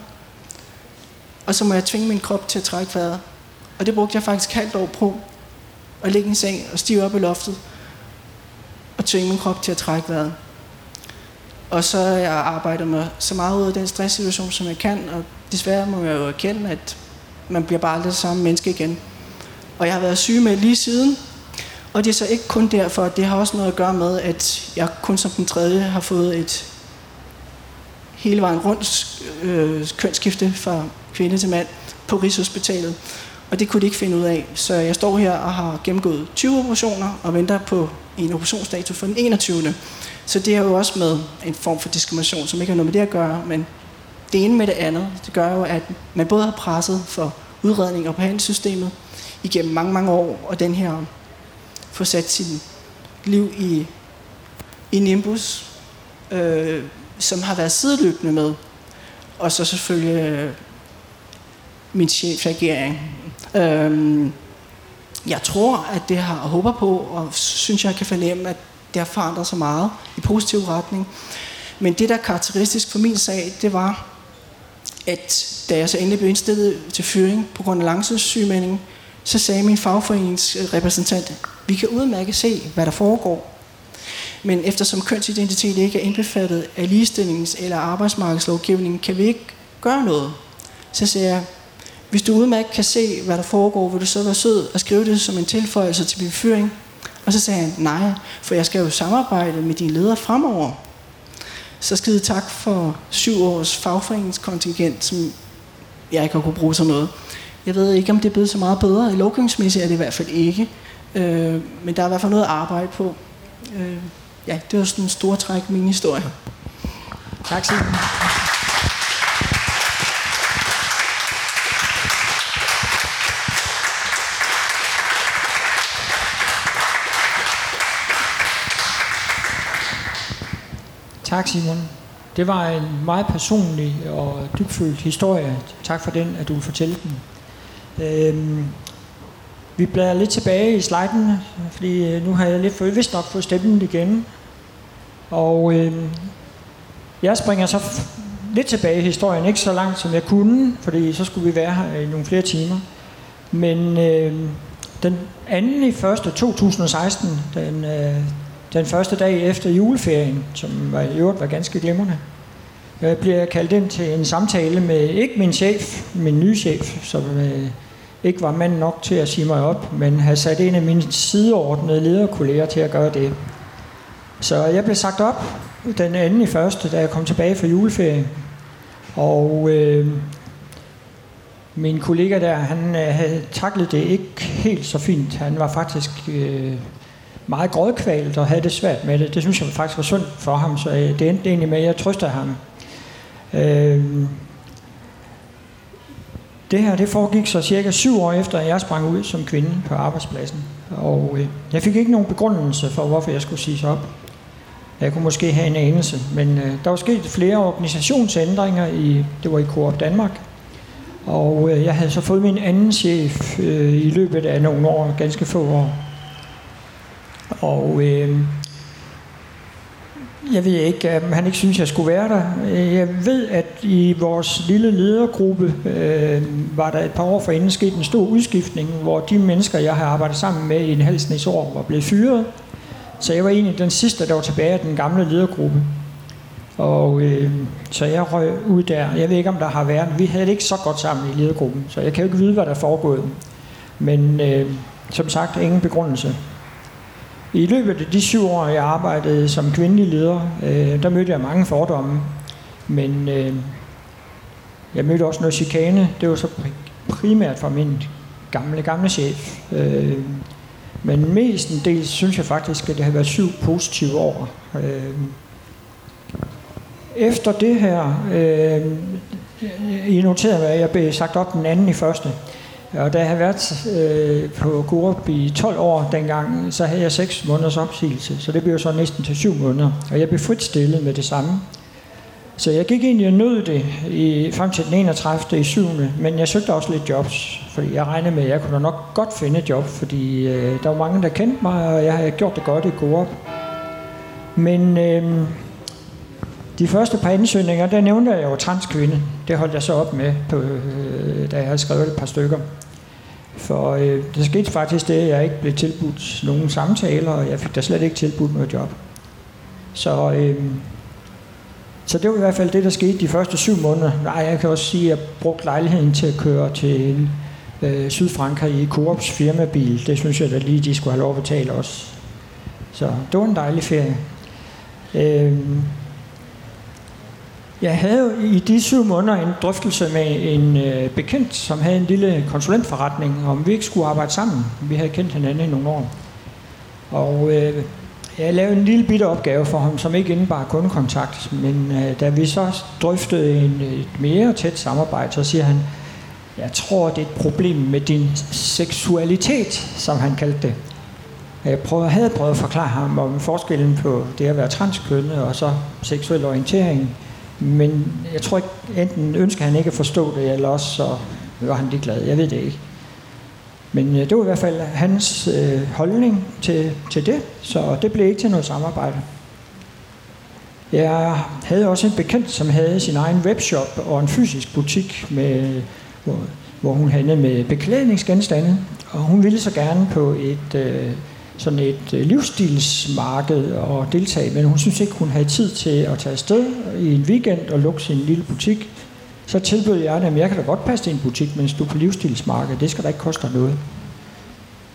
Og så må jeg tvinge min krop til at trække vejret. Og det brugte jeg faktisk halvt år på. At ligge i en seng og stive op i loftet. Og tvinge min krop til at trække vejret. Og så har jeg arbejdet mig så meget ud af den stresssituation, som jeg kan. Og desværre må jeg jo erkende, at man bliver bare aldrig det samme menneske igen. Og jeg har været syg med lige siden. Og det er så ikke kun derfor, det har også noget at gøre med, at jeg kun som den tredje har fået et hele vejen rundt øh, kønsskifte fra kvinde til mand på Rigshospitalet. Og det kunne de ikke finde ud af. Så jeg står her og har gennemgået 20 operationer og venter på en operationsdato for den 21. Så det er jo også med en form for diskrimination, som ikke har noget med det at gøre, men det ene med det andet, det gør jo, at man både har presset for udredning og behandlingssystemet igennem mange, mange år, og den her får sat sin liv i, i Nimbus, øh, som har været sideløbende med, og så selvfølgelig øh, min chefregering. Øh, jeg tror, at det har håber på, og synes jeg kan fornemme, at det har forandret sig meget i positiv retning. Men det, der er karakteristisk for min sag, det var, at da jeg så endelig blev indstillet til fyring på grund af langtidssygemelding, så sagde min fagforeningsrepræsentant, øh, vi kan udmærket se, hvad der foregår. Men eftersom kønsidentitet ikke er indbefattet af ligestillings- eller arbejdsmarkedslovgivningen, kan vi ikke gøre noget. Så siger jeg, hvis du udmærket kan se, hvad der foregår, vil du så være sød og skrive det som en tilføjelse til min fyring? Og så sagde han, nej, for jeg skal jo samarbejde med dine ledere fremover. Så skide tak for syv års fagforeningskontingent, som jeg ikke har kunne bruge til noget. Jeg ved ikke, om det er blevet så meget bedre. I lovgivningsmæssigt er det i hvert fald ikke. Øh, men der er i hvert fald noget at arbejde på. Øh, ja, det var sådan en stor træk min historie. Tak, Simon. Tak, Simon. Det var en meget personlig og dybfølt historie. Tak for den, at du vil fortælle den. Øhm, vi bladrer lidt tilbage i sliden, fordi øh, nu har jeg lidt fået, vist nok fået stemmen igen. Og øhm, jeg springer så lidt tilbage i historien, ikke så langt som jeg kunne, fordi så skulle vi være her i nogle flere timer. Men øh, den anden i første 2016, den, øh, den første dag efter juleferien, som var, i øvrigt var ganske glimrende, øh, jeg bliver kaldt ind til en samtale med ikke min chef, min nye chef, som øh, ikke var mand nok til at sige mig op, men havde sat en af mine sideordnede lederkolleger til at gøre det. Så jeg blev sagt op den anden i første, da jeg kom tilbage fra juleferien. Og øh, min kollega der, han øh, havde taklet det ikke helt så fint. Han var faktisk øh, meget grådkvalt og havde det svært med det. Det synes jeg faktisk var synd for ham, så øh, det endte egentlig med, at jeg trøster ham. Øh, det her det foregik så cirka syv år efter, at jeg sprang ud som kvinde på arbejdspladsen. Og øh, jeg fik ikke nogen begrundelse for, hvorfor jeg skulle siges op. Jeg kunne måske have en anelse, men øh, der var sket flere organisationsændringer i, det var i Coop Danmark. Og øh, jeg havde så fået min anden chef øh, i løbet af nogle år, ganske få år. Og øh, jeg ved ikke, om han ikke synes, jeg skulle være der. Jeg ved, at i vores lille ledergruppe øh, var der et par år forinden sket en stor udskiftning, hvor de mennesker, jeg har arbejdet sammen med i en halv år, var blevet fyret. Så jeg var egentlig den sidste, der var tilbage af den gamle ledergruppe. Og øh, så jeg røg ud der. Jeg ved ikke, om der har været... Vi havde det ikke så godt sammen i ledergruppen, så jeg kan jo ikke vide, hvad der er foregået. Men øh, som sagt, ingen begrundelse. I løbet af de syv år, jeg arbejdede som kvindelig leder, øh, der mødte jeg mange fordomme. Men øh, jeg mødte også noget chikane. Det var så primært fra min gamle, gamle chef. Øh, men mest en del synes jeg faktisk, at det har været syv positive år. Øh, efter det her, øh, I noterede at jeg blev sagt op den anden i første. Og da jeg havde været øh, på Coop i 12 år dengang, så havde jeg 6 måneders opsigelse, så det blev så næsten til 7 måneder. Og jeg blev fritstillet med det samme. Så jeg gik egentlig og nød det i, frem til den 31. i 7. Men jeg søgte også lidt jobs, fordi jeg regnede med, at jeg kunne nok godt finde et job, fordi øh, der var mange, der kendte mig, og jeg havde gjort det godt i Coop. Men øh, De første par ansøgninger, der nævnte jeg jo transkvinde. Det holdt jeg så op med, på, øh, da jeg havde skrevet et par stykker. For øh, det skete faktisk det, at jeg ikke blev tilbudt nogen samtaler, og jeg fik da slet ikke tilbudt noget job. Så, øh, så det var i hvert fald det, der skete de første syv måneder. Nej, jeg kan også sige, at jeg brugte lejligheden til at køre til øh, Sydfrankrig i Coops firmabil. Det synes jeg da lige, de skulle have lov at betale også. Så det var en dejlig ferie. Øh, jeg havde i de syv måneder en drøftelse med en øh, bekendt, som havde en lille konsulentforretning, om vi ikke skulle arbejde sammen. Vi havde kendt hinanden i nogle år. Og øh, jeg lavede en lille bitte opgave for ham, som ikke indebar kundekontakt. Men øh, da vi så drøftede en, et mere tæt samarbejde, så siger han, jeg tror, det er et problem med din seksualitet, som han kaldte det. Jeg prøvede, havde prøvet at forklare ham om forskellen på det at være transkønnet og så seksuel orientering. Men jeg tror ikke, enten ønsker han ikke at forstå det, eller også så var han ligeglad. Jeg ved det ikke. Men øh, det var i hvert fald hans øh, holdning til, til det, så det blev ikke til noget samarbejde. Jeg havde også en bekendt, som havde sin egen webshop og en fysisk butik, med, hvor, hvor hun handlede med beklædningsgenstande. Og hun ville så gerne på et øh, sådan et øh, livsstilsmarked og deltage, men hun synes ikke, hun havde tid til at tage afsted i en weekend og lukke sin lille butik. Så tilbød jeg dem, jeg kan da godt passe til en butik, mens du er på livsstilsmarkedet, det skal da ikke koste noget.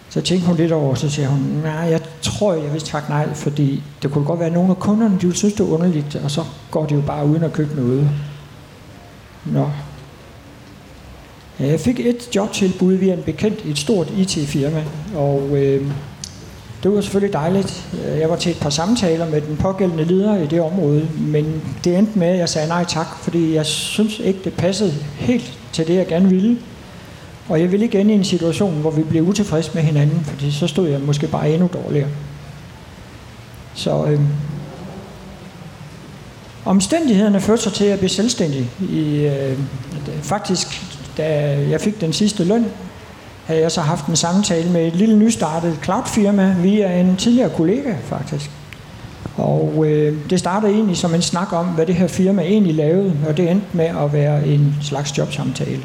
Så tænkte hun lidt over, så siger hun, nej, jeg tror, jeg vil takke nej, fordi det kunne godt være, at nogle af kunderne, de ville synes, det er underligt, og så går de jo bare uden at købe noget. Nå. Jeg fik et jobtilbud via en bekendt i et stort IT-firma, og øh, det var selvfølgelig dejligt. Jeg var til et par samtaler med den pågældende leder i det område, men det endte med, at jeg sagde nej tak, fordi jeg synes ikke, det passede helt til det, jeg gerne ville. Og jeg ville ikke ende i en situation, hvor vi blev utilfredse med hinanden, fordi så stod jeg måske bare endnu dårligere. Så øh, omstændighederne førte sig til at blive selvstændig. I, øh, faktisk, da jeg fik den sidste løn, havde jeg så haft en samtale med et lille nystartet cloud-firma via en tidligere kollega faktisk. Og øh, det startede egentlig som en snak om, hvad det her firma egentlig lavede, og det endte med at være en slags jobsamtale.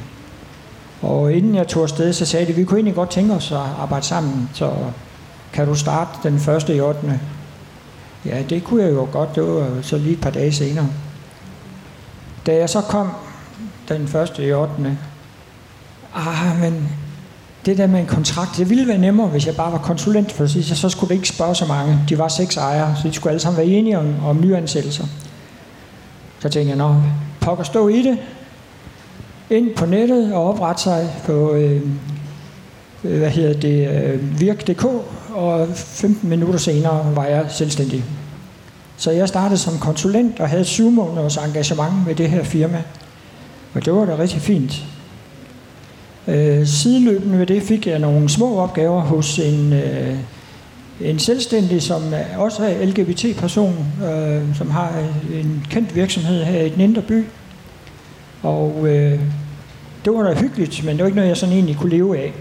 Og inden jeg tog afsted, så sagde de, at vi kunne egentlig godt tænke os at arbejde sammen, så kan du starte den første i 8. Ja, det kunne jeg jo godt, det var så lige et par dage senere. Da jeg så kom den første i 8. Ah, men det der med en kontrakt, det ville være nemmere, hvis jeg bare var konsulent, for så, så skulle det ikke spørge så mange. De var seks ejere, så de skulle alle sammen være enige om, om nyansættelser. Så tænkte jeg, nå, pokker stå i det, ind på nettet og oprette sig på, øh, øh, hvad hedder det, øh, virk.dk, og 15 minutter senere var jeg selvstændig. Så jeg startede som konsulent og havde syv måneders engagement med det her firma. Og det var da rigtig fint. Øh, sideløbende ved det fik jeg nogle små opgaver hos en, øh, en selvstændig, som også er LGBT-person, øh, som har øh, en kendt virksomhed her i den indre by. Og øh, det var da hyggeligt, men det var ikke noget, jeg sådan egentlig kunne leve af.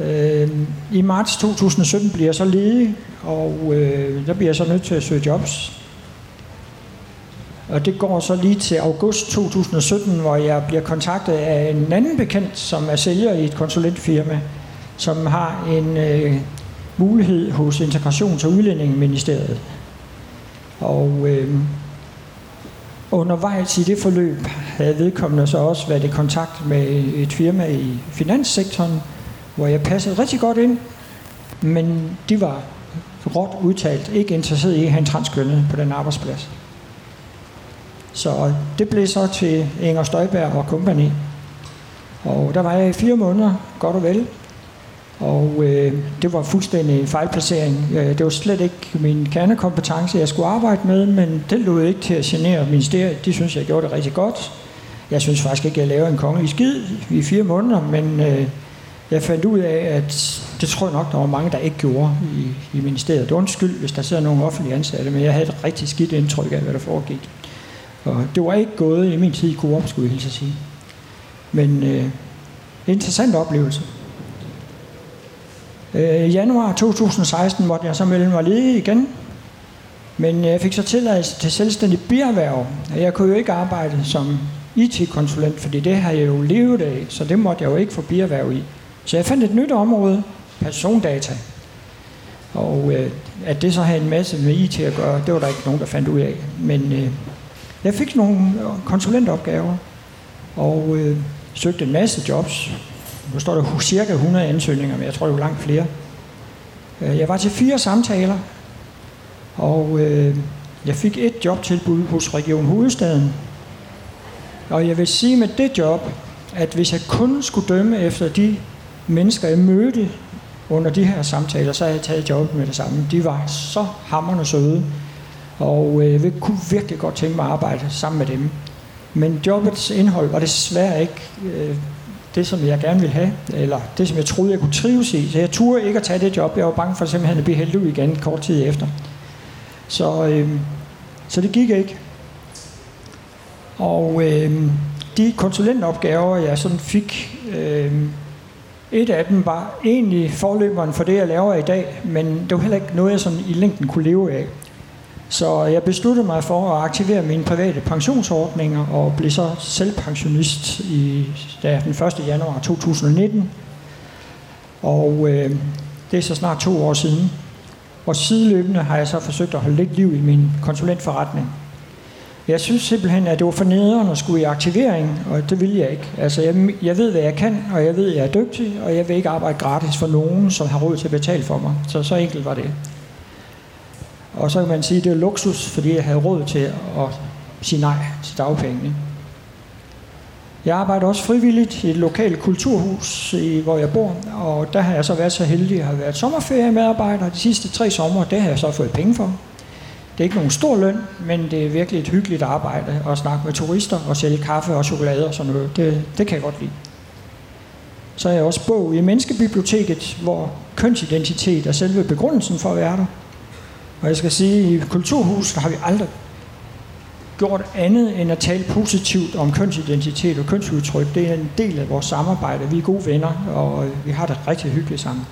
Øh, I marts 2017 bliver jeg så ledig, og øh, der bliver jeg så nødt til at søge jobs. Og det går så lige til august 2017, hvor jeg bliver kontaktet af en anden bekendt, som er sælger i et konsulentfirma, som har en øh, mulighed hos Integrations- og Udlændingeministeriet. Og øh, undervejs i det forløb havde vedkommende så også været i kontakt med et firma i finanssektoren, hvor jeg passede rigtig godt ind, men de var råt udtalt ikke interesseret i at have en transkønnet på den arbejdsplads. Så det blev så til Inger Støjberg og kompagni. Og der var jeg i fire måneder, godt og vel. Og øh, det var fuldstændig en fejlplacering. Øh, det var slet ikke min kernekompetence, jeg skulle arbejde med, men det lød ikke til at genere ministeriet. De synes, jeg gjorde det rigtig godt. Jeg synes faktisk ikke, jeg lavede en kongelig skid i fire måneder, men øh, jeg fandt ud af, at det tror jeg nok, der var mange, der ikke gjorde i, i ministeriet. Det undskyld, hvis der sidder nogle offentlige ansatte, men jeg havde et rigtig skidt indtryk af, hvad der foregik. Og det var ikke gået i min tid i Coop, skulle jeg hilse at sige. Men øh, interessant oplevelse. Øh, I januar 2016 måtte jeg så melde mig ledig igen. Men jeg fik så tilladelse til selvstændig bierhverv. Jeg kunne jo ikke arbejde som IT-konsulent, fordi det har jeg jo levet af, så det måtte jeg jo ikke få bierhverv i. Så jeg fandt et nyt område, persondata. Og øh, at det så havde en masse med IT at gøre, det var der ikke nogen, der fandt ud af. Men øh, jeg fik nogle øh, konsulentopgaver, og øh, søgte en masse jobs. Nu står der cirka 100 ansøgninger, men jeg tror, det var langt flere. Øh, jeg var til fire samtaler, og øh, jeg fik et jobtilbud hos Region Hovedstaden. Og jeg vil sige med det job, at hvis jeg kun skulle dømme efter de mennesker, jeg mødte under de her samtaler, så havde jeg taget jobbet med det samme. De var så hammerne søde, og øh, jeg kunne virkelig godt tænke mig at arbejde sammen med dem. Men jobbets indhold var desværre ikke øh, det, som jeg gerne ville have, eller det, som jeg troede, jeg kunne trives i. Så jeg turde ikke at tage det job. Jeg var bange for simpelthen at blive hældt ud igen kort tid efter. Så, øh, så det gik ikke. Og øh, de konsulentopgaver, jeg sådan fik, øh, et af dem var egentlig forløberen for det, jeg laver i dag, men det var heller ikke noget, jeg sådan i længden kunne leve af. Så jeg besluttede mig for at aktivere mine private pensionsordninger og blev så selvpensionist i, da den 1. januar 2019. Og øh, det er så snart to år siden. Og sideløbende har jeg så forsøgt at holde lidt liv i min konsulentforretning. Jeg synes simpelthen, at det var for nederen at skulle i aktivering, og det vil jeg ikke. Altså, jeg, jeg ved, hvad jeg kan, og jeg ved, at jeg er dygtig, og jeg vil ikke arbejde gratis for nogen, som har råd til at betale for mig. Så så enkelt var det. Og så kan man sige, at det er luksus, fordi jeg havde råd til at sige nej til dagpengene. Jeg arbejder også frivilligt i et lokalt kulturhus, i, hvor jeg bor, og der har jeg så været så heldig at have været sommerferiemedarbejder. De sidste tre sommer, det har jeg så fået penge for. Det er ikke nogen stor løn, men det er virkelig et hyggeligt arbejde at snakke med turister og sælge kaffe og chokolade og sådan noget. Det, det kan jeg godt lide. Så er jeg også bog i Menneskebiblioteket, hvor kønsidentitet er selve begrundelsen for at være der. Og jeg skal sige, at i Kulturhuset har vi aldrig gjort andet end at tale positivt om kønsidentitet og kønsudtryk. Det er en del af vores samarbejde. Vi er gode venner, og øh, vi har det rigtig hyggeligt sammen.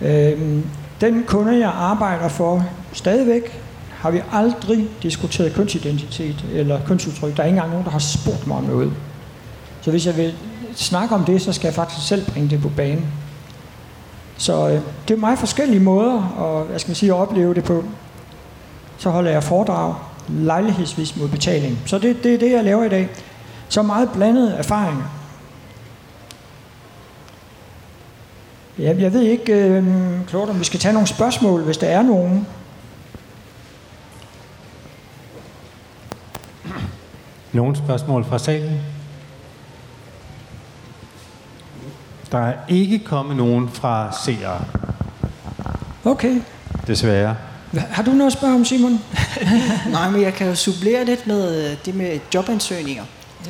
Øhm, den kunde, jeg arbejder for stadigvæk, har vi aldrig diskuteret kønsidentitet eller kønsudtryk. Der er ikke engang nogen, der har spurgt mig om noget. Så hvis jeg vil snakke om det, så skal jeg faktisk selv bringe det på banen. Så øh, det er meget forskellige måder og, hvad skal man sige, at opleve det på. Så holder jeg foredrag lejlighedsvis mod betaling. Så det, det er det, jeg laver i dag. Så meget blandede erfaringer. Jeg, jeg ved ikke, øh, Claude, om vi skal tage nogle spørgsmål, hvis der er nogen. Nogle spørgsmål fra salen? Der er ikke kommet nogen fra seere. Okay. Desværre. Har du noget at spørge om, Simon? Nej, men jeg kan jo supplere lidt med øh, det med jobansøgninger.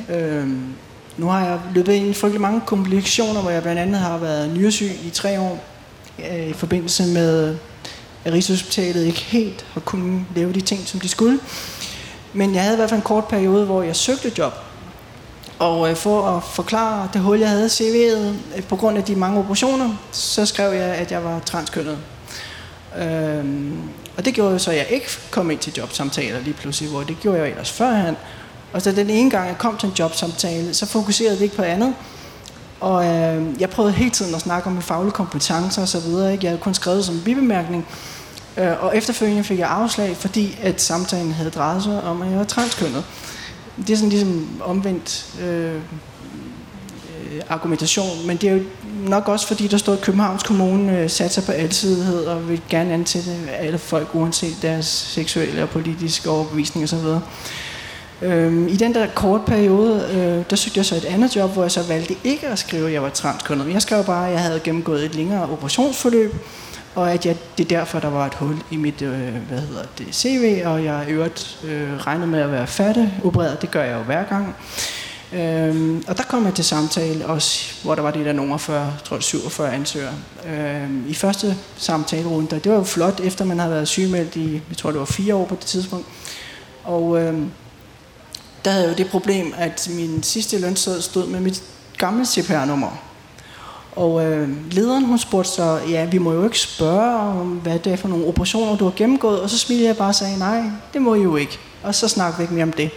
Ja. Øhm, nu har jeg løbet ind i frygtelig mange komplikationer, hvor jeg blandt andet har været nyresyg i tre år, øh, i forbindelse med, at Rigshospitalet ikke helt har kunnet lave de ting, som de skulle. Men jeg havde i hvert fald en kort periode, hvor jeg søgte job. Og øh, for at forklare det hul, jeg havde i CV'et, øh, på grund af de mange operationer, så skrev jeg, at jeg var transkønnet. Øhm, og det gjorde jo så, at jeg ikke kom ind til jobsamtaler lige pludselig, hvor det gjorde jeg ellers førhen. Og så den ene gang, jeg kom til en jobsamtale, så fokuserede det ikke på andet. Og øh, jeg prøvede hele tiden at snakke om mine faglige kompetencer og så videre. Ikke? Jeg havde kun skrevet som bibemærkning. Øh, og efterfølgende fik jeg afslag, fordi at samtalen havde drejet sig om, at jeg var transkønnet. Det er sådan ligesom omvendt øh, øh, argumentation, men det er jo nok også fordi, der står at Københavns Kommune øh, satser på alsidighed og vil gerne ansætte alle folk, uanset deres seksuelle og politiske overbevisning osv. Øhm, I den der kort periode, øh, der søgte jeg så et andet job, hvor jeg så valgte ikke at skrive, at jeg var transkønnet. Jeg skrev bare, at jeg havde gennemgået et længere operationsforløb, og at jeg, det er derfor, der var et hul i mit øh, hvad hedder det, CV, og jeg øvrigt øh, regnede med at være fattig, opereret, det gør jeg jo hver gang. Øhm, og der kom jeg til samtale også, hvor der var det der nummer 40, tror jeg 47 ansøgere. Øhm, I første samtalerunde, det var jo flot, efter man havde været sygemeldt i, jeg tror det var fire år på det tidspunkt. Og øhm, der havde jeg jo det problem, at min sidste lønseddel stod med mit gamle CPR-nummer. Og øh, lederen hun spurgte så, ja, vi må jo ikke spørge om, hvad det er for nogle operationer, du har gennemgået. Og så smilede jeg bare og sagde, nej, det må I jo ikke. Og så snakkede vi ikke mere om det.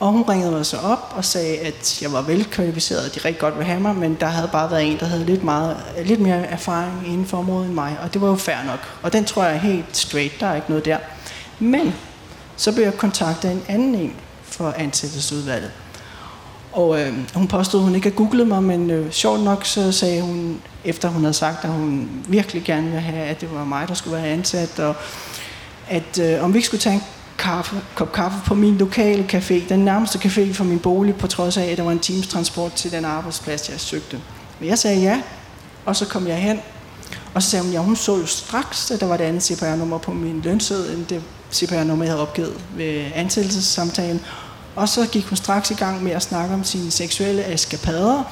Og hun ringede mig så op og sagde, at jeg var velkvalificeret, og de rigtig godt ville have mig, men der havde bare været en, der havde lidt, meget, lidt mere erfaring inden for området end mig, og det var jo fair nok. Og den tror jeg er helt straight, der er ikke noget der. Men så blev jeg kontaktet af en anden en for ansættelsesudvalget. Og øh, hun påstod, at hun ikke havde googlet mig, men øh, sjovt nok så sagde hun, efter hun havde sagt, at hun virkelig gerne ville have, at det var mig, der skulle være ansat, og at øh, om vi ikke skulle tage en kaffe, kop kaffe på min lokale café, den nærmeste café for min bolig, på trods af, at der var en times transport til den arbejdsplads, jeg søgte. Men jeg sagde ja, og så kom jeg hen, og så sagde hun, ja, hun så jo straks, at der var et andet CPR-nummer på min lønseddel, end det CPR-nummer, jeg havde opgivet ved ansættelsessamtalen. Og så gik hun straks i gang med at snakke om sine seksuelle eskapader,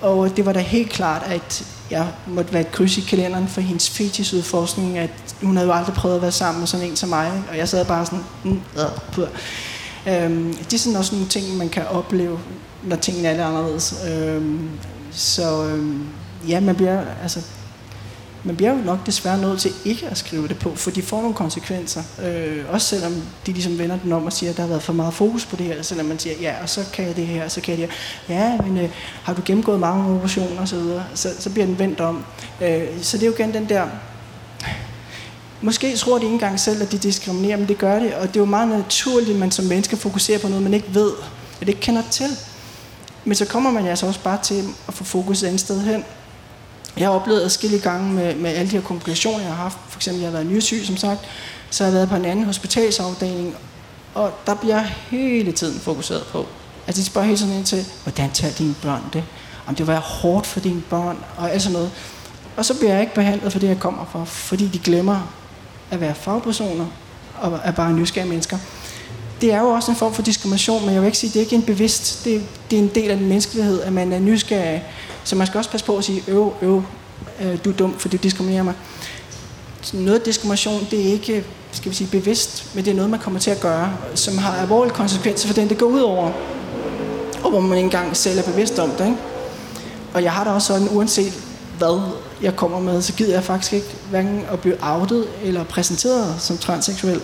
og det var da helt klart, at jeg måtte være et kryds i kalenderen for hendes fetisudforskning, at hun havde jo aldrig prøvet at være sammen med sådan en som mig, og jeg sad bare sådan, mm, øh, øhm, det er sådan også nogle ting, man kan opleve, når tingene er lidt anderledes. Øhm, så øhm, ja, man bliver, altså, men bliver jo nok desværre nødt til ikke at skrive det på, for de får nogle konsekvenser. Øh, også selvom de ligesom vender den om og siger, at der har været for meget fokus på det her, selvom man siger, ja, og så kan jeg det her, og så kan jeg det her. Ja, men øh, har du gennemgået mange operationer osv., så, så, så bliver den vendt om. Øh, så det er jo igen den der Måske tror de ikke engang selv, at de diskriminerer, men det gør det. Og det er jo meget naturligt, at man som menneske fokuserer på noget, man ikke ved, at ikke kender til. Men så kommer man altså også bare til at få fokus et andet sted hen. Jeg har oplevet adskillige gange med, med alle de her komplikationer, jeg har haft. For eksempel, jeg har været nysyg, som sagt. Så har jeg været på en anden hospitalsafdeling. Og der bliver hele tiden fokuseret på. Altså, de spørger hele tiden ind til, hvordan tager dine børn det? Om det var hårdt for dine børn, og alt sådan noget. Og så bliver jeg ikke behandlet for det, jeg kommer for, fordi de glemmer at være fagpersoner og er bare nysgerrige mennesker. Det er jo også en form for diskrimination, men jeg vil ikke sige, at det er ikke en bevidst, det, det er en del af den menneskelighed, at man er nysgerrig. Så man skal også passe på at sige, øv, øv, øh, du er dum, for du diskriminerer mig. Så noget diskrimination, det er ikke skal vi sige, bevidst, men det er noget, man kommer til at gøre, som har alvorlige konsekvenser for den, det går ud over, og hvor man ikke engang selv er bevidst om det. Ikke? Og jeg har da også sådan, uanset hvad jeg kommer med, så gider jeg faktisk ikke hverken at blive outet eller præsenteret som transseksuel.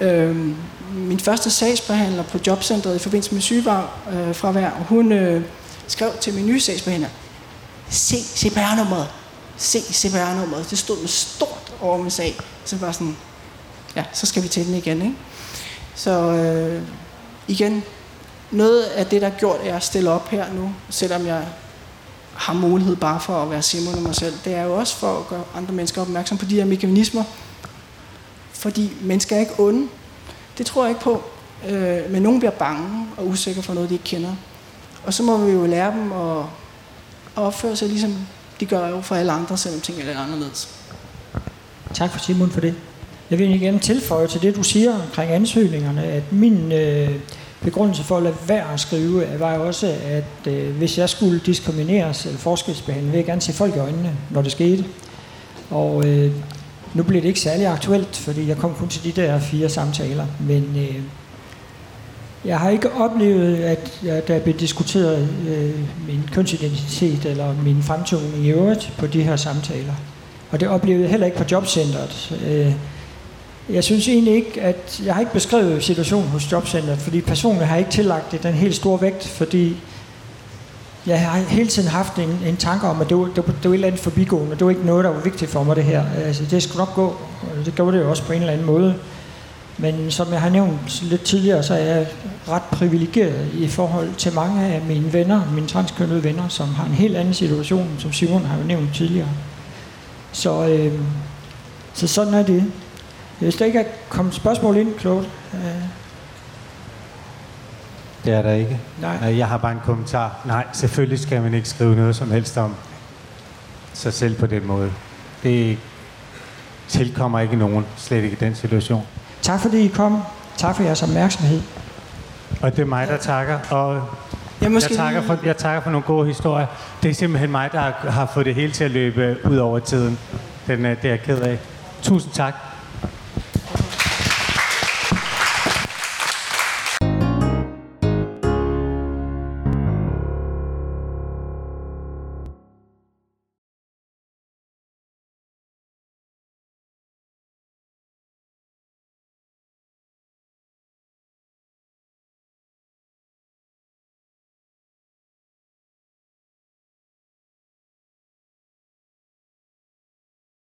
Øhm, min første sagsbehandler på jobcentret i forbindelse med sygefravær, øh, hun øh, skrev til min nye sagsbehandler, se CPR-nummeret, se CPR-nummeret. Det stod med stort over med sag. Så var sådan, ja, så skal vi til den igen. Ikke? Så øh, igen, noget af det, der er gjort, er at stille op her nu, selvom jeg har mulighed bare for at være Simon og mig selv. Det er jo også for at gøre andre mennesker opmærksom på de her mekanismer. Fordi mennesker er ikke onde. Det tror jeg ikke på. Øh, men nogen bliver bange og usikre for noget, de ikke kender. Og så må vi jo lære dem at, at opføre sig, ligesom de gør jo for alle andre, selvom ting er lidt anderledes. Tak for Simon for det. Jeg vil igen tilføje til det, du siger omkring ansøgningerne, at min øh, begrundelse for at lade være at skrive, var jo også, at øh, hvis jeg skulle diskrimineres eller forskelsbehandle, ville jeg gerne se folk i øjnene, når det skete. Og øh, nu bliver det ikke særlig aktuelt, fordi jeg kom kun til de der fire samtaler, men øh, jeg har ikke oplevet, at jeg, der blev diskuteret øh, min kønsidentitet eller min fremtoning i øvrigt på de her samtaler. Og det oplevede jeg heller ikke på jobcentret. Øh, jeg synes egentlig ikke, at jeg har ikke beskrevet situationen hos jobcentret, fordi personligt har ikke tillagt det den helt store vægt, fordi jeg har hele tiden haft en, en tanke om, at det var, det, var, det var et eller andet forbigående. Det var ikke noget, der var vigtigt for mig, det her. Altså, det skulle nok gå, og det gjorde det jo også på en eller anden måde. Men som jeg har nævnt lidt tidligere, så er jeg ret privilegeret i forhold til mange af mine venner, mine transkønnede venner, som har en helt anden situation, som Simon har jo nævnt tidligere. Så, øh, så sådan er det. Hvis der ikke er kommet spørgsmål ind, Claude. Øh. Det er der ikke. Nej. Jeg har bare en kommentar. Nej, selvfølgelig skal man ikke skrive noget som helst om sig selv på den måde. Det tilkommer ikke nogen, slet ikke i den situation. Tak fordi I kom. Tak for jeres opmærksomhed. Og det er mig, der takker. Og Jeg, måske jeg, takker for, jeg takker for nogle gode historier. Det er simpelthen mig, der har, fået det hele til at løbe ud over tiden. Den, er- det er jeg ked af. Tusind tak.